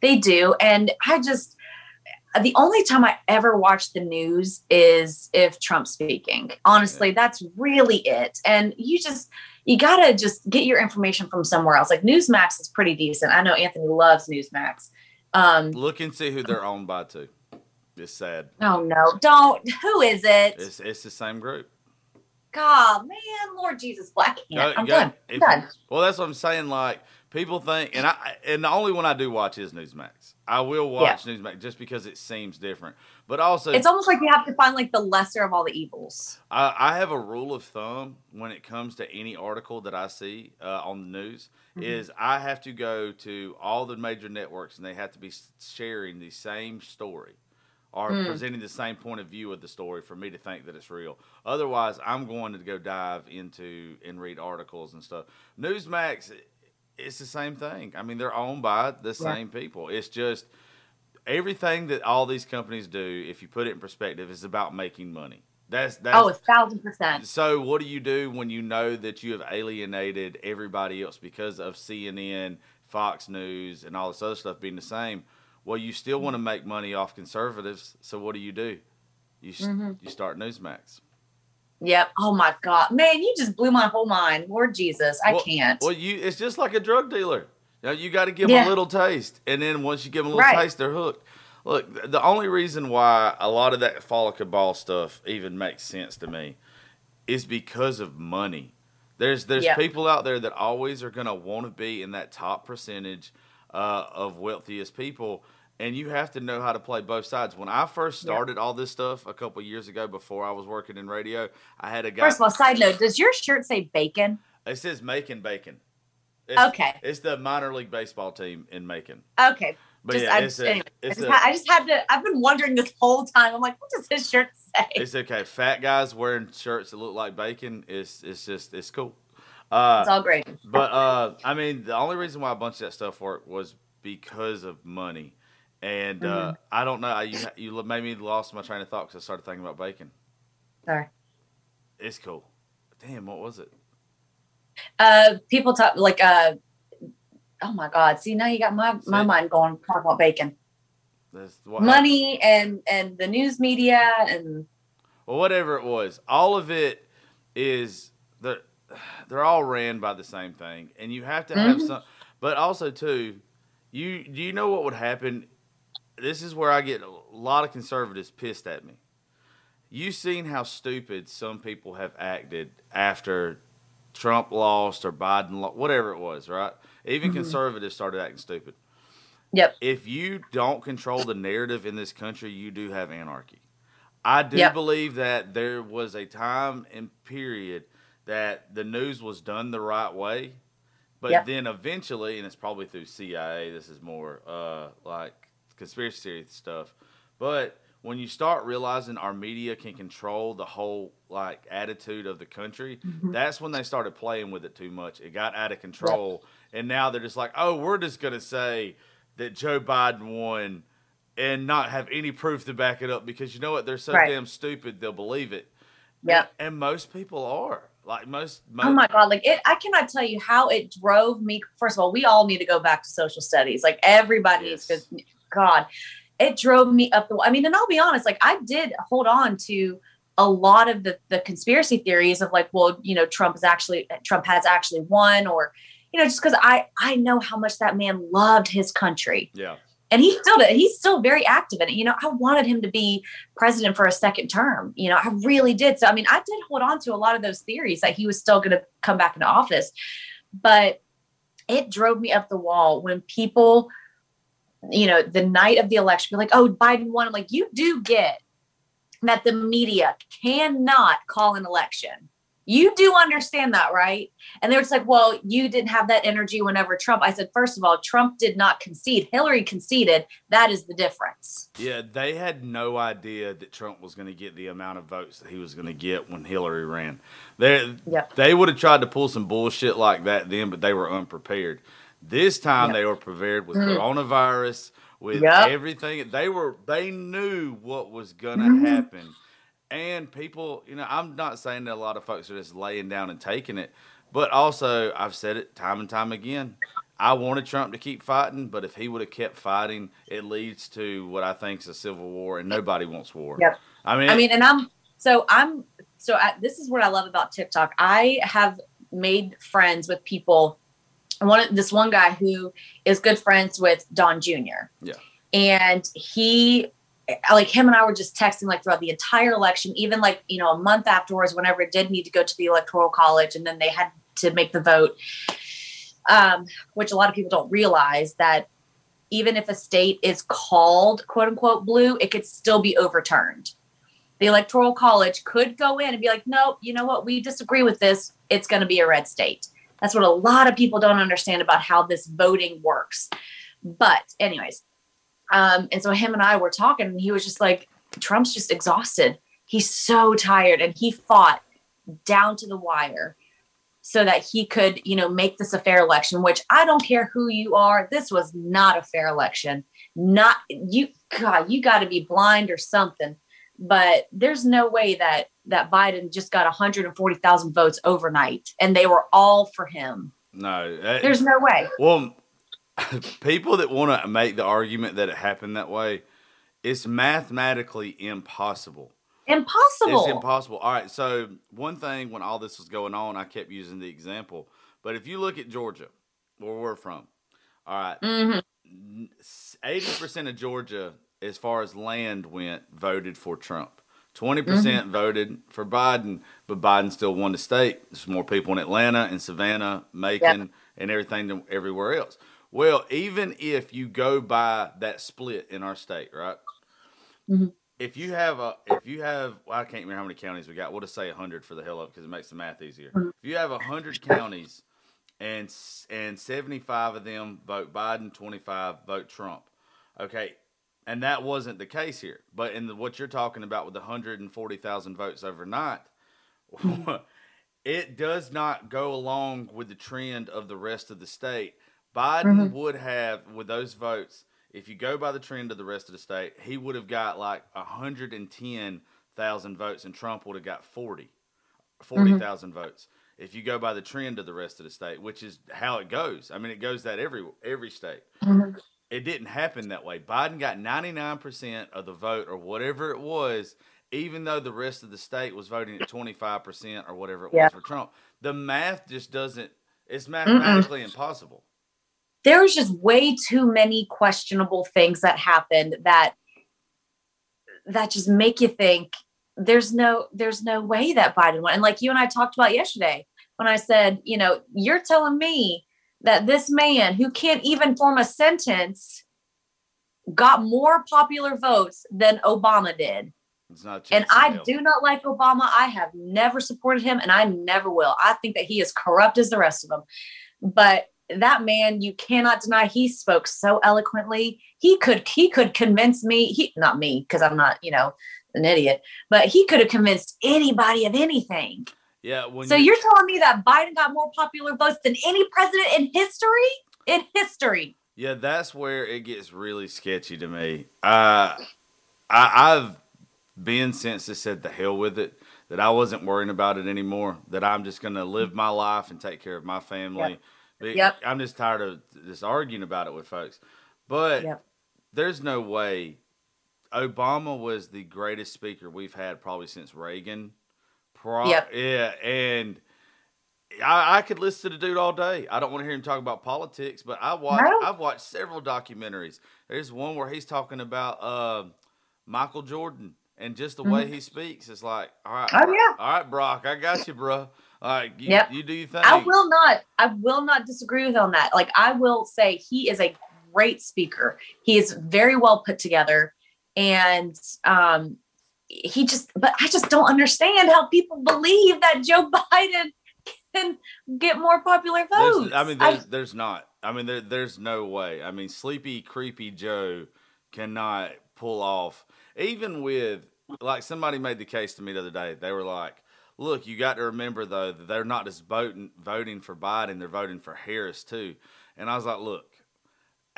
They do. And I just, the only time I ever watch the news is if Trump's speaking. Honestly, that's really it. And you just, you got to just get your information from somewhere else. Like Newsmax is pretty decent. I know Anthony loves Newsmax. Um, look and see who they're owned by too. It's sad. oh no, don't. Who is it? It's it's the same group. God, man, Lord Jesus, Black You Ant. got- I'm got- done. I'm done. Well, that's what I'm saying. Like people think, and I and the only one I do watch is Newsmax. I will watch Newsmax just because it seems different, but also It's almost like you have to find like the lesser of all the evils. I, I have a rule of thumb when it comes to any article that I see uh, on the news Mm-hmm. is I have to go to all the major networks and they have to be sharing the same story or Mm. presenting the same point of view of the story for me to think that it's real. Otherwise, I'm going to go dive into and read articles and stuff. Newsmax, it's the same thing. I mean, they're owned by the same people. It's just everything that all these companies do, if you put it in perspective, is about making money. That's that's Oh, a thousand percent. so what do you do when you know that you have alienated everybody else because of CNN, Fox News, and all this other stuff being the same? Well, you still mm-hmm. want to make money off conservatives, so what do you do? You s mm-hmm. you start Newsmax. Yep. Oh my God, man, you just blew my whole mind. Lord Jesus, I Well- can't. Well, you it's just like a drug dealer. You, know, you got to give Yeah. them a little taste, and then once you give them a little Right. taste, they're hooked. Look, the only reason why a lot of that follow ball stuff even makes sense to me is because of money. There's there's Yeah. people out there that always are going to want to be in that top percentage uh, of wealthiest people, and you have to know how to play both sides. When I first Yeah. started all this stuff a couple years ago, before I was working in radio, I had a guy. First of all, side note: Does your shirt say bacon? It says Macon Bacon. It's, Okay. It's the minor league baseball team in Macon. Okay. But just, yeah, I, it's, a, anyway, I, just a- ha- I just had to. I've been wondering this whole time. I'm like, what does his shirt say? it's okay. Fat guys wearing shirts that look like bacon is it's just it's cool. Uh, it's all great. but uh, I mean, the only reason why a bunch of that stuff worked was because of money. And uh, Mm-hmm. I don't know. You you made me lost my train of thought because I started thinking about bacon. Sorry. It's cool. Damn, what was it? Uh, people talk like uh. Oh my God! See now you got my my mind going talking about bacon, money, and and the news media, and well, whatever it was, all of it is they're they're all ran by the same thing, and you have to have Mhm. some. But also too, you do you know what would happen? This is where I get a lot of conservatives pissed at me. You've seen how stupid some people have acted after Trump lost or Biden lost, whatever it was, right? Even Mhm. conservatives started acting stupid. Yep. If you don't control the narrative in this country, you do have anarchy. I do Yep. believe that there was a time and period that the news was done the right way, but Yep. then eventually, and it's probably through CIA. This is more uh, like conspiracy theory stuff. But when you start realizing our media can control the whole like attitude of the country, Mhm. that's when they started playing with it too much. It got out of control, and now they're just like, "Oh, we're just gonna say that Joe Biden won." And not have any proof to back it up because you know what? They're so Right. damn stupid they'll believe it. Yep. And most people are. Like most, most Oh my god! Like it, I cannot tell you how it drove me. First of all, we all need to go back to social studies. Like everybody needs Yes. to. God, it drove me up the. Wall. I mean, and I'll be honest. Like I did hold on to a lot of the the conspiracy theories of like, well, you know, Trump is actually Trump has actually won, or you know, just because I I know how much that man loved his country, yeah. and he still did. He's still very active in it. You know, I wanted him to be president for a second term. You know, I really did. So I mean, I did hold on to a lot of those theories that he was still going to come back into office, but it drove me up the wall when people, you know, the night of the election, be like, "Oh, Biden won." I'm like, you do get that the media cannot call an election. You do understand that, right? And they were just like, well, you didn't have that energy whenever Trump. I said, first of all, Trump did not concede. Hillary conceded. That is the difference. Yeah, they had no idea that Trump was going to get the amount of votes that he was going to get when Hillary ran. They Yep. they would have tried to pull some bullshit like that then, but they were unprepared. This time Yep. they were prepared with Mm. coronavirus, with Yep. everything. They were they knew what was going to Mhm. happen. And people, you know, I'm not saying that a lot of folks are just laying down and taking it, but also I've said it time and time again. I wanted Trump to keep fighting, but if he would have kept fighting, it leads to what I think is a civil war, and nobody wants war. Yep. I mean, I mean, and I'm so I'm so I, this is what I love about TikTok. I have made friends with people. One of this one guy who is good friends with Don Jr. Yeah. and he like him and I were just texting like throughout the entire election, even like you know a month afterwards, whenever it did need to go to the electoral college, and then they had to make the vote. Um, which a lot of people don't realize that even if a state is called quote unquote blue, it could still be overturned the electoral college could go in and be like nope you know what we disagree with this it's going to be a red state that's what a lot of people don't understand about how this voting works. But anyways um and so him and i were talking and he was just like trump's just exhausted. He's so tired and he fought down to the wire so that he could you know make this a fair election which i don't care who you are this was not a fair election. Not you god you got to be blind or something. But there's no way that that Biden just got 140,000 votes overnight and they were all for him. no. that- There's no way. well, people that want to make the argument that it happened that way, it's mathematically impossible. Impossible. It's impossible. All right. So one thing when all this was going on, I kept using the example. But if you look at Georgia, where we're from, all right, Mhm. eighty percent of Georgia, as far as land went, voted for Trump. 20 percent voted for Biden, but Biden still won the state. There's more people in Atlanta and Savannah, Macon, and everything than everywhere else. Well, even if you go by that split in our state, right? Mhm. If you have a, if you have, well, I can't remember how many counties we got. We'll just say hundred for the hell of it because it makes the math easier. Mhm. If you have hundred counties and and 75 of them vote Biden, 25 vote Trump. Okay, and that wasn't the case here. But in the, what you're talking about with the 140,000 votes overnight, it does not go along with the trend of the rest of the state. Biden Mhm. would have with those votes. If you go by the trend of the rest of the state, he would have got like 110,000 votes, and Trump would have got 40. 40,000 votes. If you go by the trend of the rest of the state, which is how it goes. I mean, it goes that every every state. Mhm. It didn't happen that way. Biden got 99% of the vote or whatever it was, even though the rest of the state was voting at 25% or whatever it Yeah. was for Trump, the math just doesn't, it's mathematically impossible. there was just way too many questionable things that happened that that just make you think there's no there's no way that Biden won. And like you and I talked about yesterday when I said, you know, you're telling me that this man who can't even form a sentence got more popular votes than Obama did. It's not a And I do not like Obama. I have never supported him and I never will. I think that he is corrupt as the rest of them. But that man, you cannot deny he spoke so eloquently. He could he could convince me, he not me, because I'm not, you know, an idiot, but he could have convinced anybody of anything. Yeah. When so you- you're telling me that Biden got more popular votes than any president in history? In history. Yeah, that's where it gets really sketchy to me. Uh, I, I've been since it said the hell with it, that I wasn't worrying about it anymore, that I'm just going to live my life and take care of my family. But Yep. I'm just tired of just arguing about it with folks. But Yep. there's no way Obama was the greatest speaker we've had probably since Reagan. Pro- Yep. Yeah, and I, I could listen to the dude all day. I don't want to hear him talk about politics, but I watch. No. I've watched several documentaries. There's one where he's talking about uh, Michael Jordan and just the way he speaks. It's like, all right, Mm-hmm. Oh, Bro- yeah. all right, Brock, I got you, bro. All right, you, Yep. you do your thing. I will not, I will not disagree with him on that. Like I will say he is a great speaker. He is very well put together. And um he just but I just don't understand how people believe that Joe Biden can get more popular There's- votes. I mean, I- there's, there's not. I mean, there, there's no way. I mean, sleepy, creepy Joe cannot pull off. Even with like somebody made the case to me the other day. They were like, "Look, you got to remember though that they're not just voting voting for Biden; they're voting for Harris too." And I was like, "Look."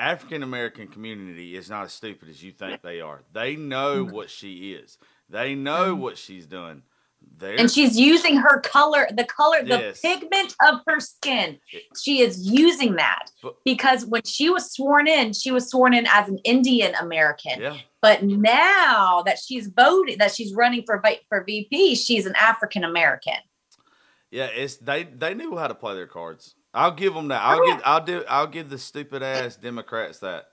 African American community is not as stupid as you think they are. They know Mm-hmm. what she is. They know mm-hmm. what she's doing. And she's using her color, the color, Yes. the pigment of her skin. She is using that But- because when she was sworn in, she was sworn in as an Indian American. yeah. But now that she's voting, that she's running for for VP, she's an African American. Yeah, it's they they knew how to play their cards. I'll give them that. I'll Oh, yeah. give I'll do I'll give the stupid ass Democrats that.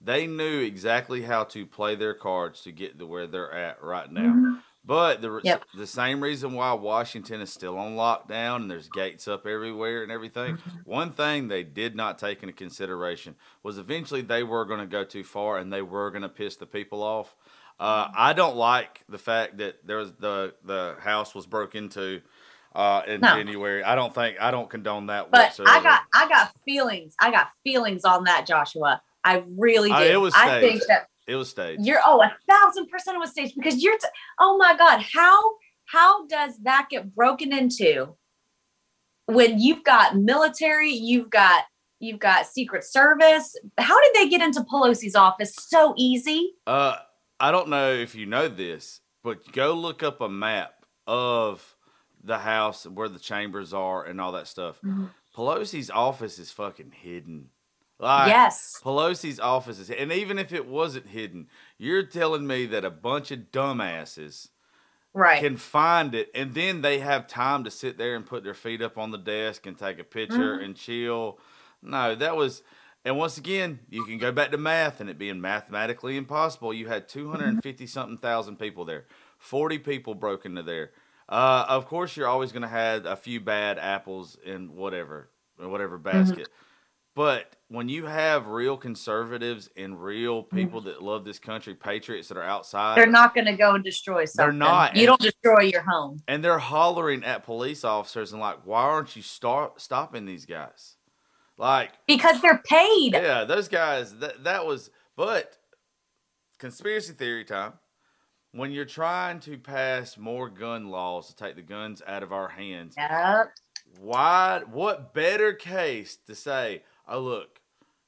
They knew exactly how to play their cards to get to where they're at right now. But the Yep. the same reason why Washington is still on lockdown and there's gates up everywhere and everything. One thing they did not take into consideration was eventually they were going to go too far and they were going to piss the people off. Uh, I don't like the fact that there was the the house was broke into uh, in No. January. I don't think I don't condone that But whatsoever. I got I got feelings. I got feelings on that, Joshua. I really do. Uh, it was I think that it was staged. you're oh a thousand percent it was staged because you're t- oh my god how how does that get broken into when you've got military you've got you've got secret service how did they get into pelosi's office so easy Uh, I don't know if you know this, but go look up a map of the house where the chambers are and all that stuff. Mm-hmm. Pelosi's office is fucking hidden. Like, yes Pelosi's office is, and even if it wasn't hidden, you're telling me that a bunch of dumbasses right can find it, and then they have time to sit there and put their feet up on the desk and take a picture Mm-hmm. and chill. No, that was, and once again, you can go back to math and it being mathematically impossible. You had 250 something thousand people there, 40 people broke into there. Uh, of course, you're always going to have a few bad apples in whatever, in whatever basket. But when you have real conservatives and real mm-hmm. people that love this country, patriots that are outside, they're not going to go and destroy something They're not, you and- don't destroy your home and they're hollering at police officers and like, why aren't you start stopping these guys? Like, because they're paid yeah, those guys. That that was, but conspiracy theory time. When you're trying to pass more gun laws to take the guns out of our hands, Yep. why? What better case to say? Oh, look,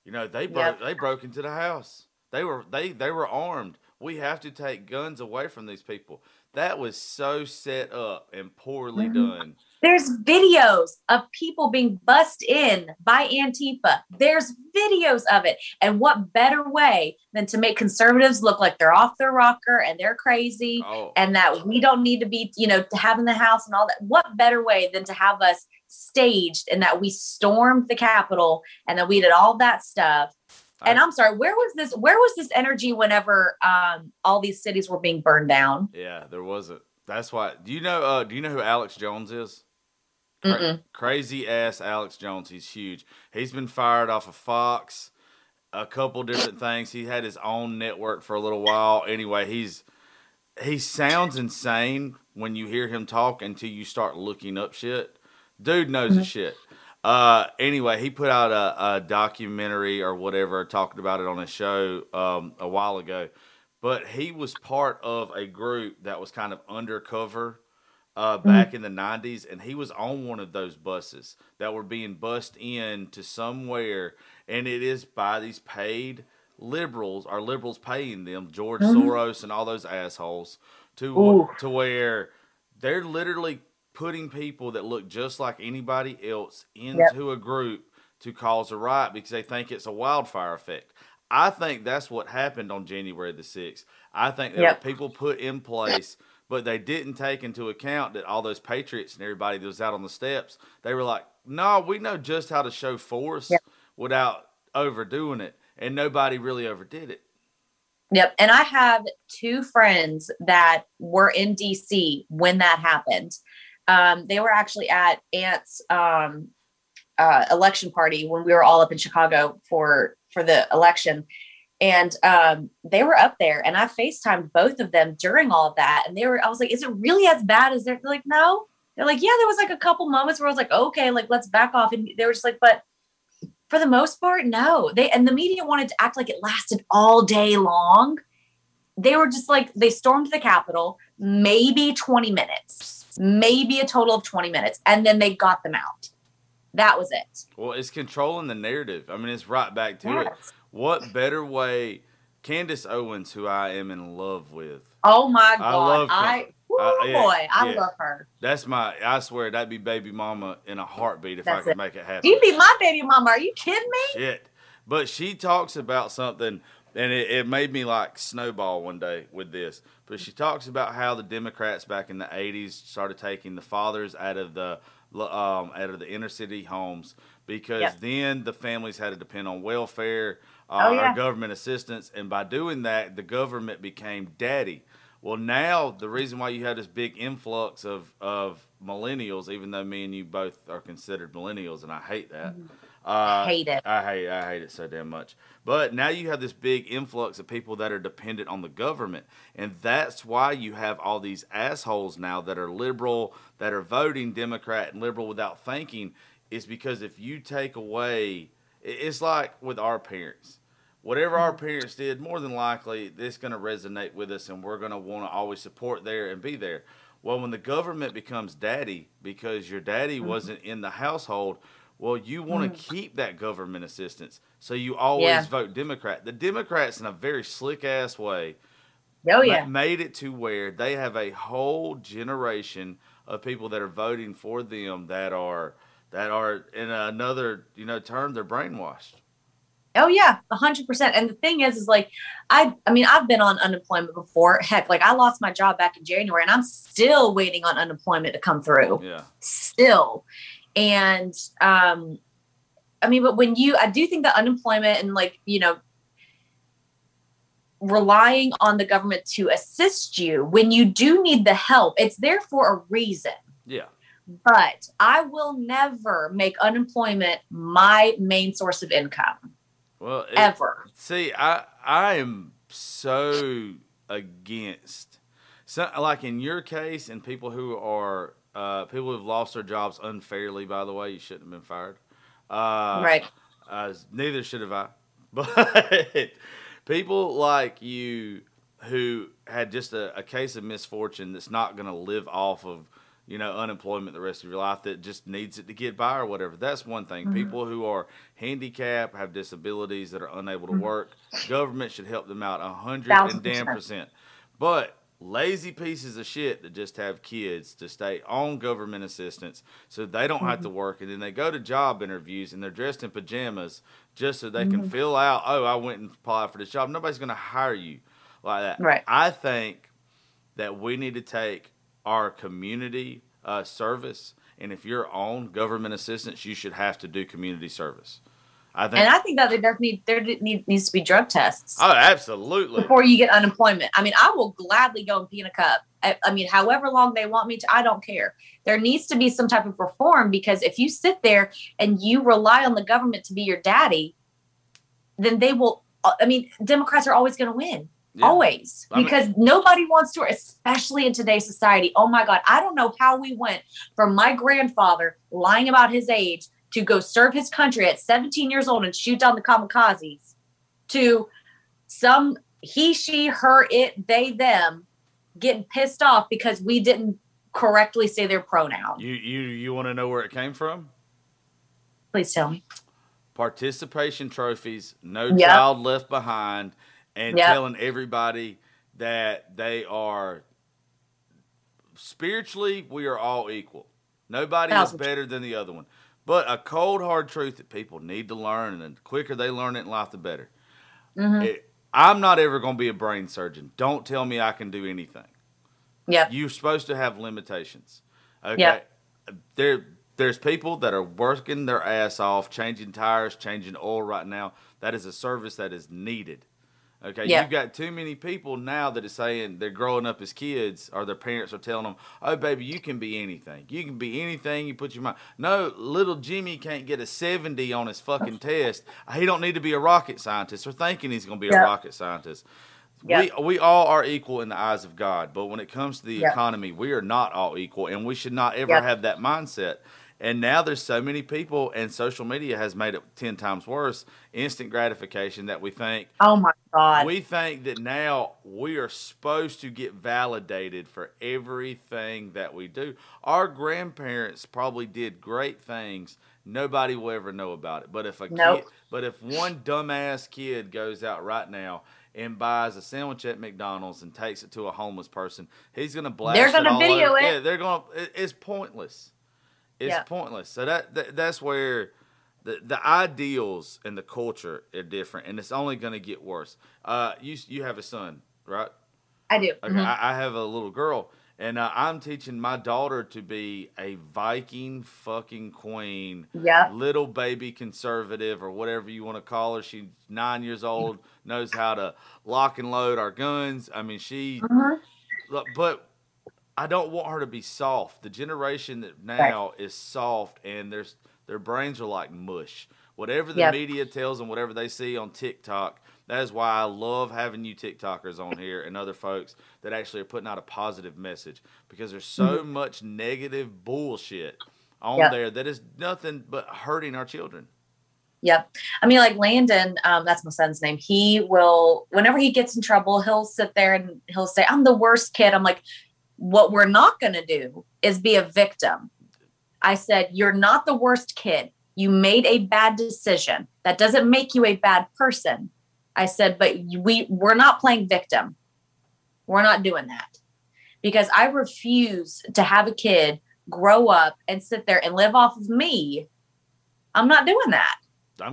you know they broke Yep. they broke into the house. They were they they were armed. We have to take guns away from these people. That was so set up and poorly Mhm. done. There's videos of people being bussed in by Antifa. There's videos of it. And what better way than to make conservatives look like they're off their rocker and they're crazy Oh, and that we don't need to be, you know, to have in the house and all that. What better way than to have us staged and that we stormed the Capitol and that we did all that stuff? And I- I'm sorry, where was this? Where was this energy whenever um, all these cities were being burned down? yeah, there wasn't. That's why. Do you know? Uh, do you know who Alex Jones is? Cra- crazy ass Alex Jones. He's huge. He's been fired off of Fox, a couple different things. He had his own network for a little while. Anyway, he's he sounds insane when you hear him talk until you start looking up shit. Dude knows his shit. Uh, anyway, he put out a, a documentary or whatever, talking about it on his show um, a while ago. But he was part of a group that was kind of undercover uh, back in the 90s, and he was on one of those buses that were being bussed in to somewhere, and it is by these paid liberals, are liberals paying them, George Soros and all those assholes, to Ooh. to where they're literally putting people that look just like anybody else into a group to cause a riot because they think it's a wildfire effect. I think that's what happened on January the 6th. I think there Yep. were people put in place, but they didn't take into account that all those patriots and everybody that was out on the steps, they were like, no, we know just how to show force Yep. without overdoing it. And nobody really overdid it. Yep. And I have two friends that were in DC when that happened. Um, they were actually at Aunt's um, uh, election party when we were all up in Chicago for for the election. And um, they were up there, and I FaceTimed both of them during all of that. And they were, I was like, "Is it really as bad as they're, they're like?" No, they're like, "Yeah." There was like a couple moments where I was like, "Okay, like let's back off," and they were just like, "But for the most part, no." They and the media wanted to act like it lasted all day long they were just like they stormed the capitol maybe 20 minutes maybe a total of 20 minutes and then they got them out that was it Well, it's controlling the narrative. I mean, it's right back to it. What better way? Candace Owens, who I am in love with. oh my I god love i, woo, Uh, yeah, boy i yeah. love her That's my. I swear that'd be baby mama in a heartbeat if I could it. make it happen. you be my baby mama are you kidding me Shit. But she talks about something, and it, it made me like snowball one day with this. But she talks about how the Democrats back in the '80s started taking the fathers out of the um, out of the inner city homes because Yep. then the families had to depend on welfare uh, Oh, yeah. or government assistance, and by doing that, the government became daddy. Well, now the reason why you have this big influx of of millennials, even though me and you both are considered millennials, and I hate that. Uh, Hate it. I hate I hate it so damn much. But now you have this big influx of people that are dependent on the government, and that's why you have all these assholes now that are liberal, that are voting Democrat and liberal without thinking. Is because if you take away, it's like with our parents. Whatever our parents did, more than likely, it's going to resonate with us, and we're going to want to always support there and be there. Well, when the government becomes daddy because your daddy wasn't in the household, well, you want to mm. keep that government assistance. So you always Yeah. vote Democrat. The Democrats, in a very slick ass way, oh yeah made it to where they have a whole generation of people that are voting for them that are that are in another you know term they're brainwashed. Oh yeah, a hundred percent. And the thing is, is like, I, I mean, I've been on unemployment before. Heck, like I lost my job back in January, and I'm still waiting on unemployment to come through. Yeah. Still, and um, I mean, but when you, I do think that unemployment and like you know, relying on the government to assist you when you do need the help, it's there for a reason. Yeah. But I will never make unemployment my main source of income Well, it- ever. See, I I am so against so like in your case and people who are uh, people who've lost their jobs unfairly. By the way, you shouldn't have been fired. Uh, right. Uh, neither should have I. But people like you who had just a, a case of misfortune that's not going to live off of you know, unemployment the rest of your life that just needs it to get by or whatever. That's one thing. Mm-hmm. People who are handicapped, have disabilities that are unable to Mhm. work, government should help them out a hundred and damn percent. But lazy pieces of shit that just have kids to stay on government assistance so they don't have to Mm-hmm. work and then they go to job interviews and they're dressed in pajamas just so they Mm-hmm. can fill out, oh, I went and applied for this job. Nobody's going to hire you like that. Right. I think that we need to take our community uh, service, and if you're on government assistance, you should have to do community service. I think. And I think that there does need there need, needs to be drug tests oh, absolutely. before you get unemployment. I mean, I will gladly go and pee in a cup. I, I mean, however long they want me to, I don't care. There needs to be some type of reform because if you sit there and you rely on the government to be your daddy, then they will. Uh, I mean, Democrats are always going to win. Yeah. Always. I mean- Because nobody wants to, especially in today's society. Oh my God. I don't know how we went from my grandfather lying about his age to go serve his country at 17 years old and shoot down the kamikazes to some he, she, her, it, they, them getting pissed off because we didn't correctly say their pronoun. You you you want to know where it came from? Please tell me. Participation trophies, no Yep. child left behind, and Yep. telling everybody that they are spiritually we are all equal. Nobody is better than the other one. But a cold hard truth that people need to learn, and the quicker they learn it in life, the better. Mhm. It- I'm not ever going to be a brain surgeon. Don't tell me I can do anything. Yep. You're supposed to have limitations. Okay. Yep. There there's people that are working their ass off, changing tires, changing oil right now. That is a service that is needed. Okay. Yeah. You've got too many people now that are saying they're growing up as kids or their parents are telling them, Oh baby, you can be anything. You can be anything you put your mind. No, little Jimmy can't get a seventy on his fucking test. He don't need to be a rocket scientist or thinking he's gonna be a rocket scientist. Yeah. We we all are equal in the eyes of God, but when it comes to the Yeah. economy, we are not all equal, and we should not ever Yeah. have that mindset. And now there's so many people, and social media has made it ten times worse. Instant gratification that we think Oh my God. we think that now we are supposed to get validated for everything that we do. Our grandparents probably did great things. Nobody will ever know about it. But if a Nope. kid, but if one dumbass kid goes out right now and buys a sandwich at McDonald's and takes it to a homeless person, he's gonna blast. They're gonna video over. it. Yeah, they're gonna. It, it's pointless. It's Yeah. pointless. So that, that that's where the the ideals and the culture are different, and it's only going to get worse. Uh, you you have a son, right? I do. Okay, Mhm. I, I have a little girl, and uh, I'm teaching my daughter to be a Viking fucking queen, Yeah. little baby conservative or whatever you want to call her. She's nine years old, knows how to lock and load our guns. I mean, she Mhm. Look, but I don't want her to be soft. The generation that now is soft, and there's their brains are like mush. Whatever the Yep. media tells them, whatever they see on TikTok, that is why I love having you TikTokers on here and other folks that actually are putting out a positive message because there's so much negative bullshit on Yep. there that is nothing but hurting our children. Yep. I mean, like Landon, um, that's my son's name. He will, whenever he gets in trouble, he'll sit there and he'll say, I'm the worst kid. I'm like, what we're not going to do is be a victim. I said, You're not the worst kid. You made a bad decision. That doesn't make you a bad person. I said, but we we're not playing victim. We're not doing that. Because I refuse to have a kid grow up and sit there and live off of me. I'm not doing that.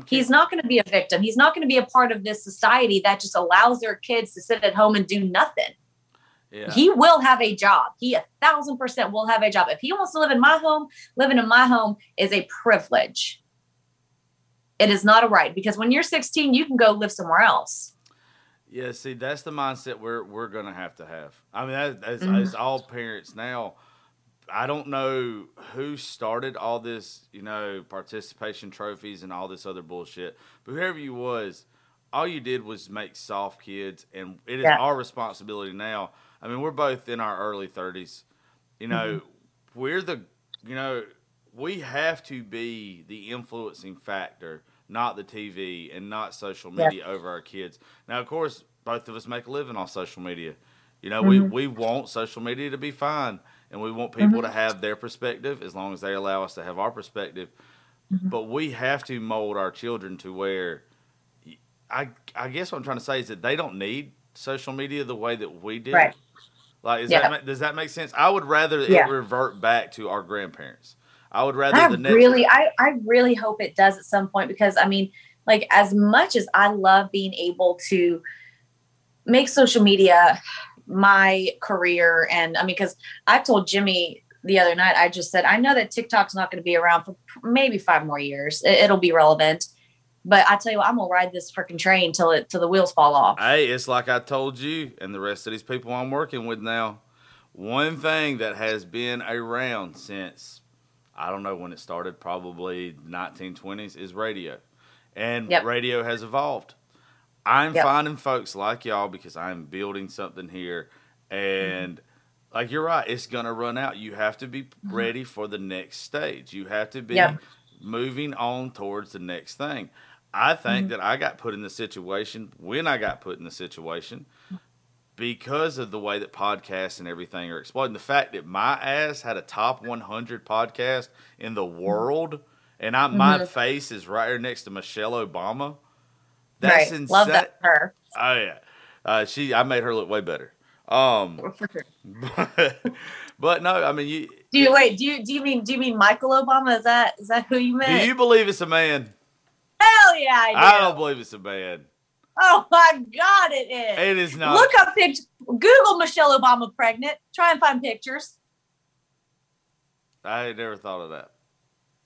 He's not going to be a victim. He's not going to be a part of this society that just allows their kids to sit at home and do nothing. Yeah. He will have a job. He a thousand percent will have a job. If he wants to live in my home, living in my home is a privilege. It is not a right because when you're 16, you can go live somewhere else. Yeah, see, that's the mindset we're we're gonna have to have. I mean, that, that's, Mhm. that's all parents now. I don't know who started all this, you know, participation trophies and all this other bullshit, but whoever you was, all you did was make soft kids, and it is Yeah. our responsibility now. I mean, we're both in our early thirties. You know, Mm-hmm. we're the, you know, we have to be the influencing factor, not the TV and not social Yeah. media over our kids. Now, of course, both of us make a living off social media. You know, we, Mhm. we want social media to be fine. and we want people Mhm. to have their perspective as long as they allow us to have our perspective. Mhm. But we have to mold our children to where I I guess what I'm trying to say is that they don't need social media the way that we did. Right. Like, is Yeah. that does that make sense? I would rather Yeah. it revert back to our grandparents. I would rather I the next really, I, I really hope it does at some point because I mean, like as much as I love being able to make social media my career, and I mean, because I told Jimmy the other night, I just said I know that TikTok's not going to be around for maybe five more years. It, it'll be relevant, but I tell you what, I'm gonna ride this freaking train till it till the wheels fall off. Hey, it's like I told you and the rest of these people I'm working with now. One thing that has been around since I don't know when it started, probably 1920s, is radio. And Yep. radio has evolved. I'm Yep. finding folks like y'all because I'm building something here. And mm-hmm. like you're right, it's going to run out. You have to be mm-hmm. ready for the next stage. You have to be Yep. moving on towards the next thing. I think that I got put in the situation when I got put in the situation because of the way that podcasts and everything are exploding. The fact that my ass had a top 100 podcast in the world, and I, my Mhm. face is right here next to Michelle Obama. That's right. insane. Love that her. Oh yeah, uh, she. I made her look way better. Um, but, but no, I mean, you, Do you wait? Do you do you mean do you mean Michael Obama? Is that is that who you meant? do you believe it's a man? Hell yeah, I do. I don't believe it's a man. Oh my God, it is. It is not. Look up pictures. Google Michelle Obama pregnant. Try and find pictures. I never thought of that.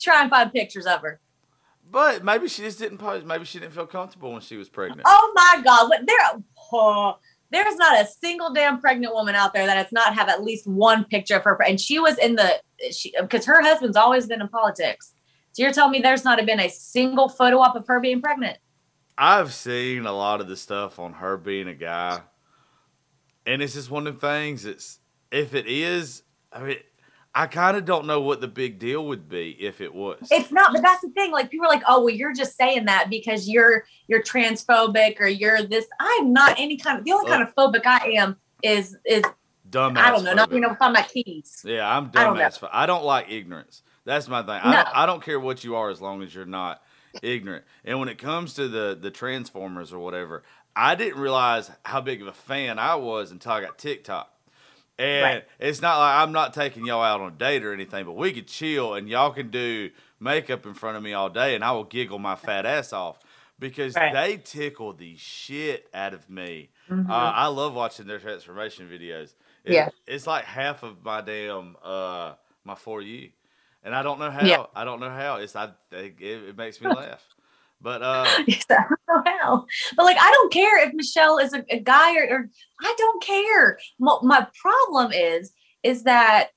Try and find pictures of her. But maybe she just didn't pose. Maybe she didn't feel comfortable when she was pregnant. Oh my God, what there? Oh, there's not a single damn pregnant woman out there that has not have at least one picture of her. And she was in the she because her husband's always been in politics. So you're telling me there's not been a single photo op of her being pregnant? I've seen a lot of the stuff on her being a guy, and it's just one of the things. It's if it is, I mean, I kind of don't know what the big deal would be if it was. It's not, but that's the thing. Like people are like, oh, well, you're just saying that because you're you're transphobic or you're this. I'm not any kind of the only uh, kind of phobic I am is is dumbass. I don't know, not phobic. being able to find my keys. Yeah, I'm I don't know. dumbass. I don't like ignorance. That's my thing. I, don't, I don't care what you are as long as you're not ignorant. And when it comes to the the Transformers or whatever, I didn't realize how big of a fan I was until I got TikTok. And Right. it's not like I'm not taking y'all out on a date or anything, but we could chill and y'all can do makeup in front of me all day and I will giggle my fat ass off because Right. they tickle the shit out of me. Mhm. Uh, I love watching their transformation videos. It- Yeah. it's like half of my damn uh my for you, and I don't know how. Yeah. I don't know how. It's I it, it makes me laugh, but uh, Yes, I don't know how. But like, I don't care if Michelle is a, a guy or, or I don't care. My, my problem is, is that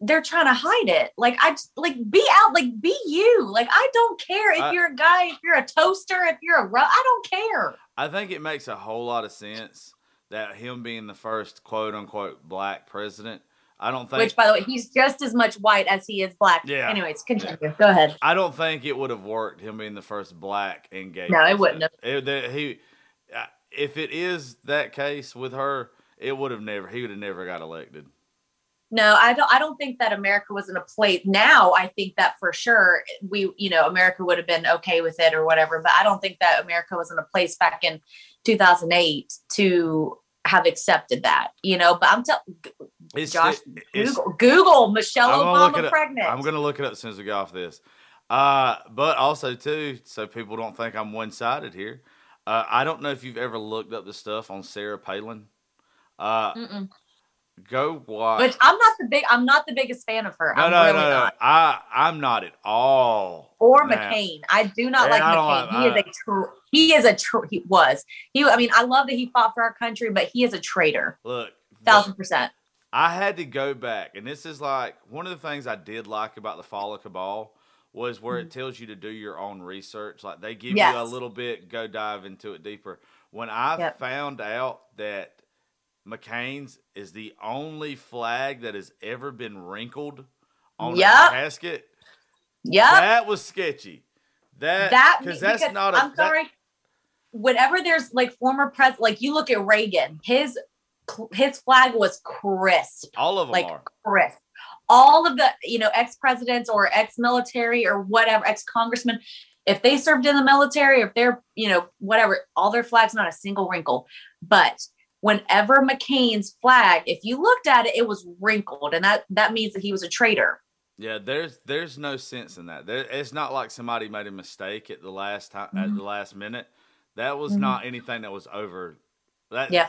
they're trying to hide it. Like I like be out, like be you. Like I don't care if I- you're a guy, if you're a toaster, if you're a ru- I don't care. I think it makes a whole lot of sense that him being the first quote unquote black president. I don't think Which, by the way, he's just as much white as he is black. Yeah. Anyways, continue. Go ahead. I don't think it would have worked him being the first black and gay. No, it wouldn't president. It- that he, uh, if it is that case with her, it would have never. He would have never got elected. No, I don't. I don't think that America was in a place. Now, I think that for sure we, you know, America would have been okay with it or whatever. But I don't think that America was in a place back in 2008 to have accepted that. You know, but I'm telling Josh, it's- Google, Google Michelle I'm Obama pregnant. I'm gonna look it up as soon as we get off this. Uh, but also too, so people don't think I'm one sided here. Uh, I don't know if you've ever looked up the stuff on Sarah Palin. Uh. Go watch. Which I'm not the big. I'm not the biggest fan of her. no, I'm no, really no, no. not. I I'm not at all. Or Nah. McCain. I do not like I McCain. like- he is I- a tr- he is a tr- he was he. I mean, I love that he fought for our country, but he is a traitor. Look, Thousand percent. I had to go back, and this is like one of the things I did like about the Fall of Cabal was where it tells you to do your own research. Like they give you a Mm-hmm. Little bit, go dive into it deeper. When I Yep. found out that McCain's is the only flag that has ever been wrinkled on Yep. a casket, Yeah, that was sketchy. That that because that's not a I'm that- sorry. Whenever there's like former pres, like you look at Reagan, his his flag was crisp, All of them like are. crisp. All of the you know ex presidents or ex military or whatever ex congressmen, if they served in the military, if they're you know whatever, all their flags not a single wrinkle. But whenever McCain's flag, if you looked at it, it was wrinkled, and that that means that he was a traitor. Yeah, there's there's no sense in that. There, it's not like somebody made a mistake at the last time at Mhm. the last minute. That was Mhm. not anything that was over. That Yeah.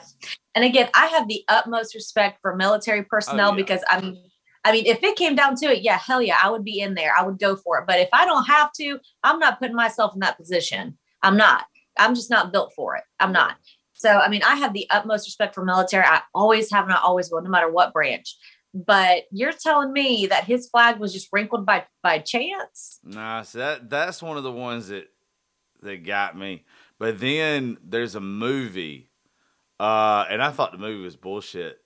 And again, I have the utmost respect for military personnel Oh, yeah. because I mean, I mean, if it came down to it, yeah, hell yeah, I would be in there. I would go for it. But if I don't have to, I'm not putting myself in that position. I'm not. I'm just not built for it. I'm not. So I mean, I have the utmost respect for military. I always have and I always will, no matter what branch. But you're telling me that his flag was just wrinkled by by chance? Nah, so that that's one of the ones that that got me. But then there's a movie, uh, and I thought the movie was bullshit,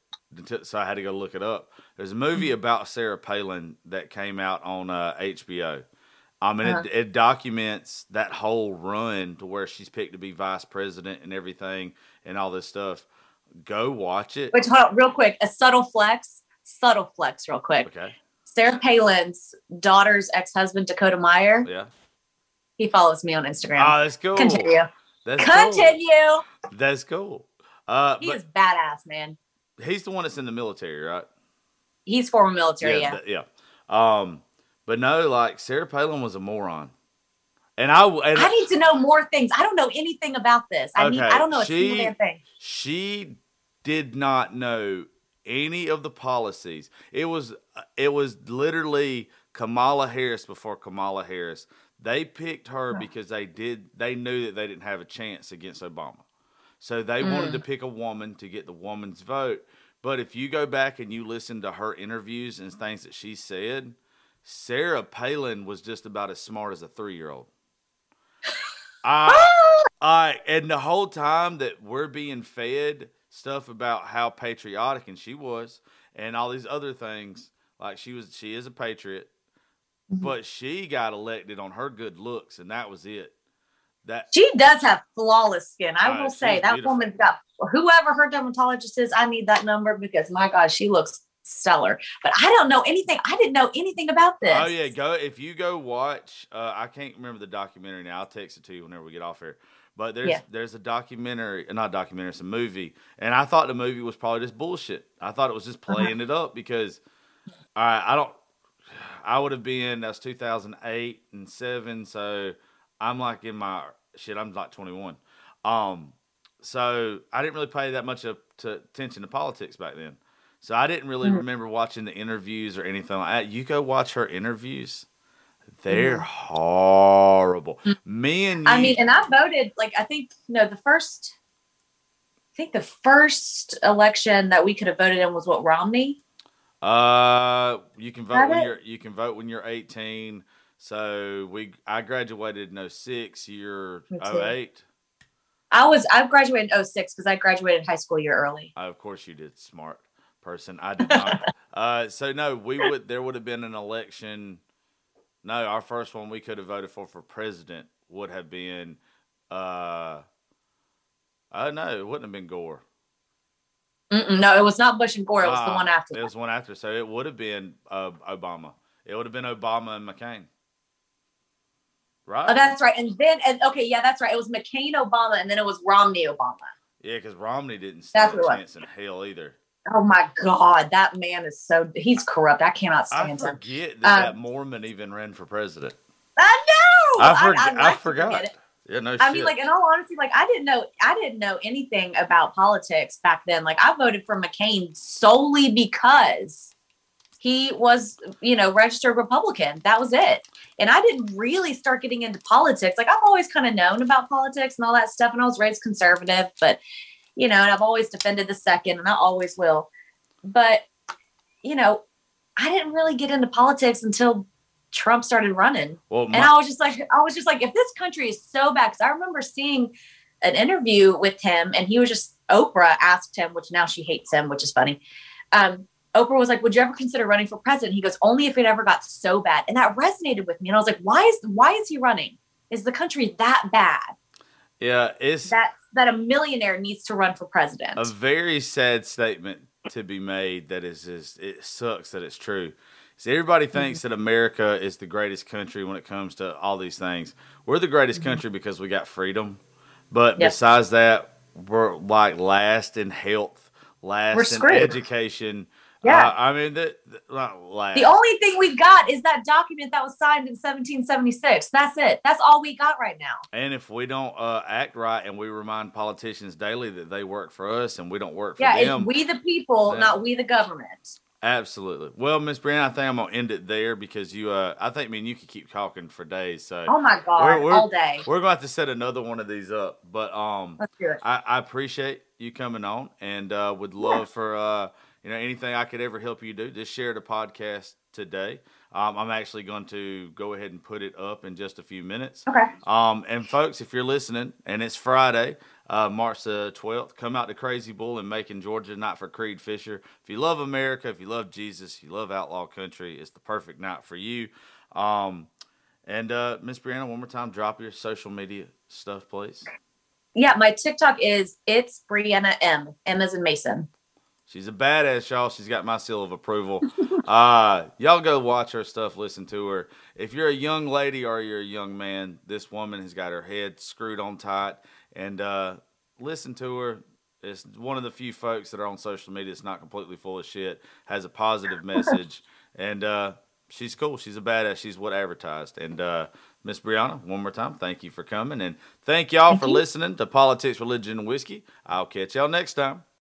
so I had to go look it up. There's a movie about Sarah Palin that came out on uh, HBO. I mean, Uh-huh. it, it documents that whole run to where she's picked to be vice president and everything and all this stuff. Go watch it. Which real quick, a subtle flex, subtle flex, real quick. Okay. Sarah Palin's daughter's ex-husband Dakota Meyer. Yeah. He follows me on Instagram. Oh, that's cool. Continue. That's cool. Continue. That's cool. Uh, He is badass, man. he's the one that's in the military, right? He's former military. Yeah. th- yeah. Um, but no, like Sarah Palin was a moron, and I and I need to know more things. I don't know anything about this. I need. I don't know a she- single damn thing. she did not know any of the policies. It was it was literally Kamala Harris before Kamala Harris. They picked her because they did they knew that they didn't have a chance against Obama. So they wanted Mm. to pick a woman to get the woman's vote. But if you go back and you listen to her interviews and things that she said, Sarah Palin was just about as smart as a three year old. I, I, and the whole time that we're being fed stuff about how patriotic and she was, and all these other things, like she was, she is a patriot, Mm-hmm. but she got elected on her good looks, and that was it. That She does have flawless skin. I will say that beautiful. woman's got whoever her dermatologist is. I need that number because my God, she looks stellar. But I don't know anything. I didn't know anything about this. Oh yeah, go if you go watch. Uh, I can't remember the documentary now. I'll text it to you whenever we get off here. But there's Yeah. there's a documentary, not documentary, it's a movie, and I thought the movie was probably just bullshit. I thought it was just Uh-huh. playing it up because, all right, I don't. I would have been that's 2008 and seven, so I'm like in my shit. I'm like 21. Um, so I didn't really pay that much of, to, attention to politics back then. So I didn't really Mhm. remember watching the interviews or anything like that. You go watch her interviews; they're horrible. Me and you. I mean, and I voted like I think no, the first I think the first election that we could have voted in was what Romney. uh, you can vote Got when it? you're you can vote when you're 18. So we I graduated in 06, you're Me too. 08. I was I graduated in 06 because I graduated high school year early. Uh, of course you did, smart person. I did not. uh, so no, we would. There would have been an election. No, our first one we could have voted for for president would have been. Uh, uh no, it wouldn't have been Gore. Mm-mm, no, it was not Bush and Gore. It was the Ah, one after. It was one after. So it would have been uh, Obama. It would have been Obama and McCain. Right? Oh, that's right. And then, and okay, yeah, that's right. It was McCain Obama, and then it was Romney Obama. yeah, because Romney didn't That's stand a chance in hell either. Oh my God, that man is so he's corrupt. I cannot stand him. I forget that Um, that Mormon even ran for president. I know. I, forg- I, like to forgot. it. Yeah, no I shit. mean, like in all honesty, like I didn't know I didn't know anything about politics back then. Like I voted for McCain solely because he was, you know, registered Republican. That was it. And I didn't really start getting into politics. Like I've always kind of known about politics and all that stuff, and I was raised conservative, but you know, and I've always defended the second, and I always will. But you know, I didn't really get into politics until Trump started running. well, And I was just like, I was just like, if this country is so bad, because I remember seeing an interview with him, and he was just Oprah asked him, which now she hates him, which is funny. Um, Oprah was like, "Would you ever consider running for president?" He goes, "Only if it ever got so bad," and that resonated with me. And I was like, "Why is why is he running? Is the country that bad?" yeah, it's That's that a millionaire needs to run for president. A very sad statement to be made that is just, it sucks that it's true. See, everybody Mm-hmm. thinks that America is the greatest country when it comes to all these things. We're the greatest Mm-hmm. country because we got freedom. But Yep. besides that, we're like last in health, last in education. Yeah. Uh, I mean, the, the, the only thing we've got is that document that was signed in 1776. That's it. That's all we got right now. And if we don't uh, act right and we remind politicians daily that they work for us and we don't work for Yeah, them, it's we the people, Yeah. not we the government. absolutely. Well, Miss Brianna, I think I'm gonna end it there because you. Uh, I think me and you could keep talking for days. So Oh my god, We're- we're- all day. we're going to have to set another one of these up. But um, Let's do it. I, I appreciate you coming on and uh, would love for uh, you know anything I could ever help you do. Just share the podcast today. Um, I'm actually going to go ahead and put it up in just a few minutes. Okay. Um, and folks, if you're listening and it's Friday, uh, March the 12th, come out to Crazy Bull in Macon, Georgia, night for Creed Fisher. If you love America, if you love Jesus, you love outlaw country, it's the perfect night for you. Um, and uh, Miss Brianna, one more time, drop your social media stuff, please. Yeah, my TikTok is it's Brianna M. M as in Mason. She's a badass, y'all. She's got my seal of approval. uh, y'all go watch her stuff, listen to her. If you're a young lady or you're a young man, this woman has got her head screwed on tight. And uh, listen to her. It's one of the few folks that are on social media that's not completely full of shit, has a positive message. And uh, she's cool. She's a badass. She's what advertised. And uh, Miss Brianna, one more time, thank you for coming. And thank y'all for listening to Politics, Religion, and Whiskey. I'll catch y'all next time.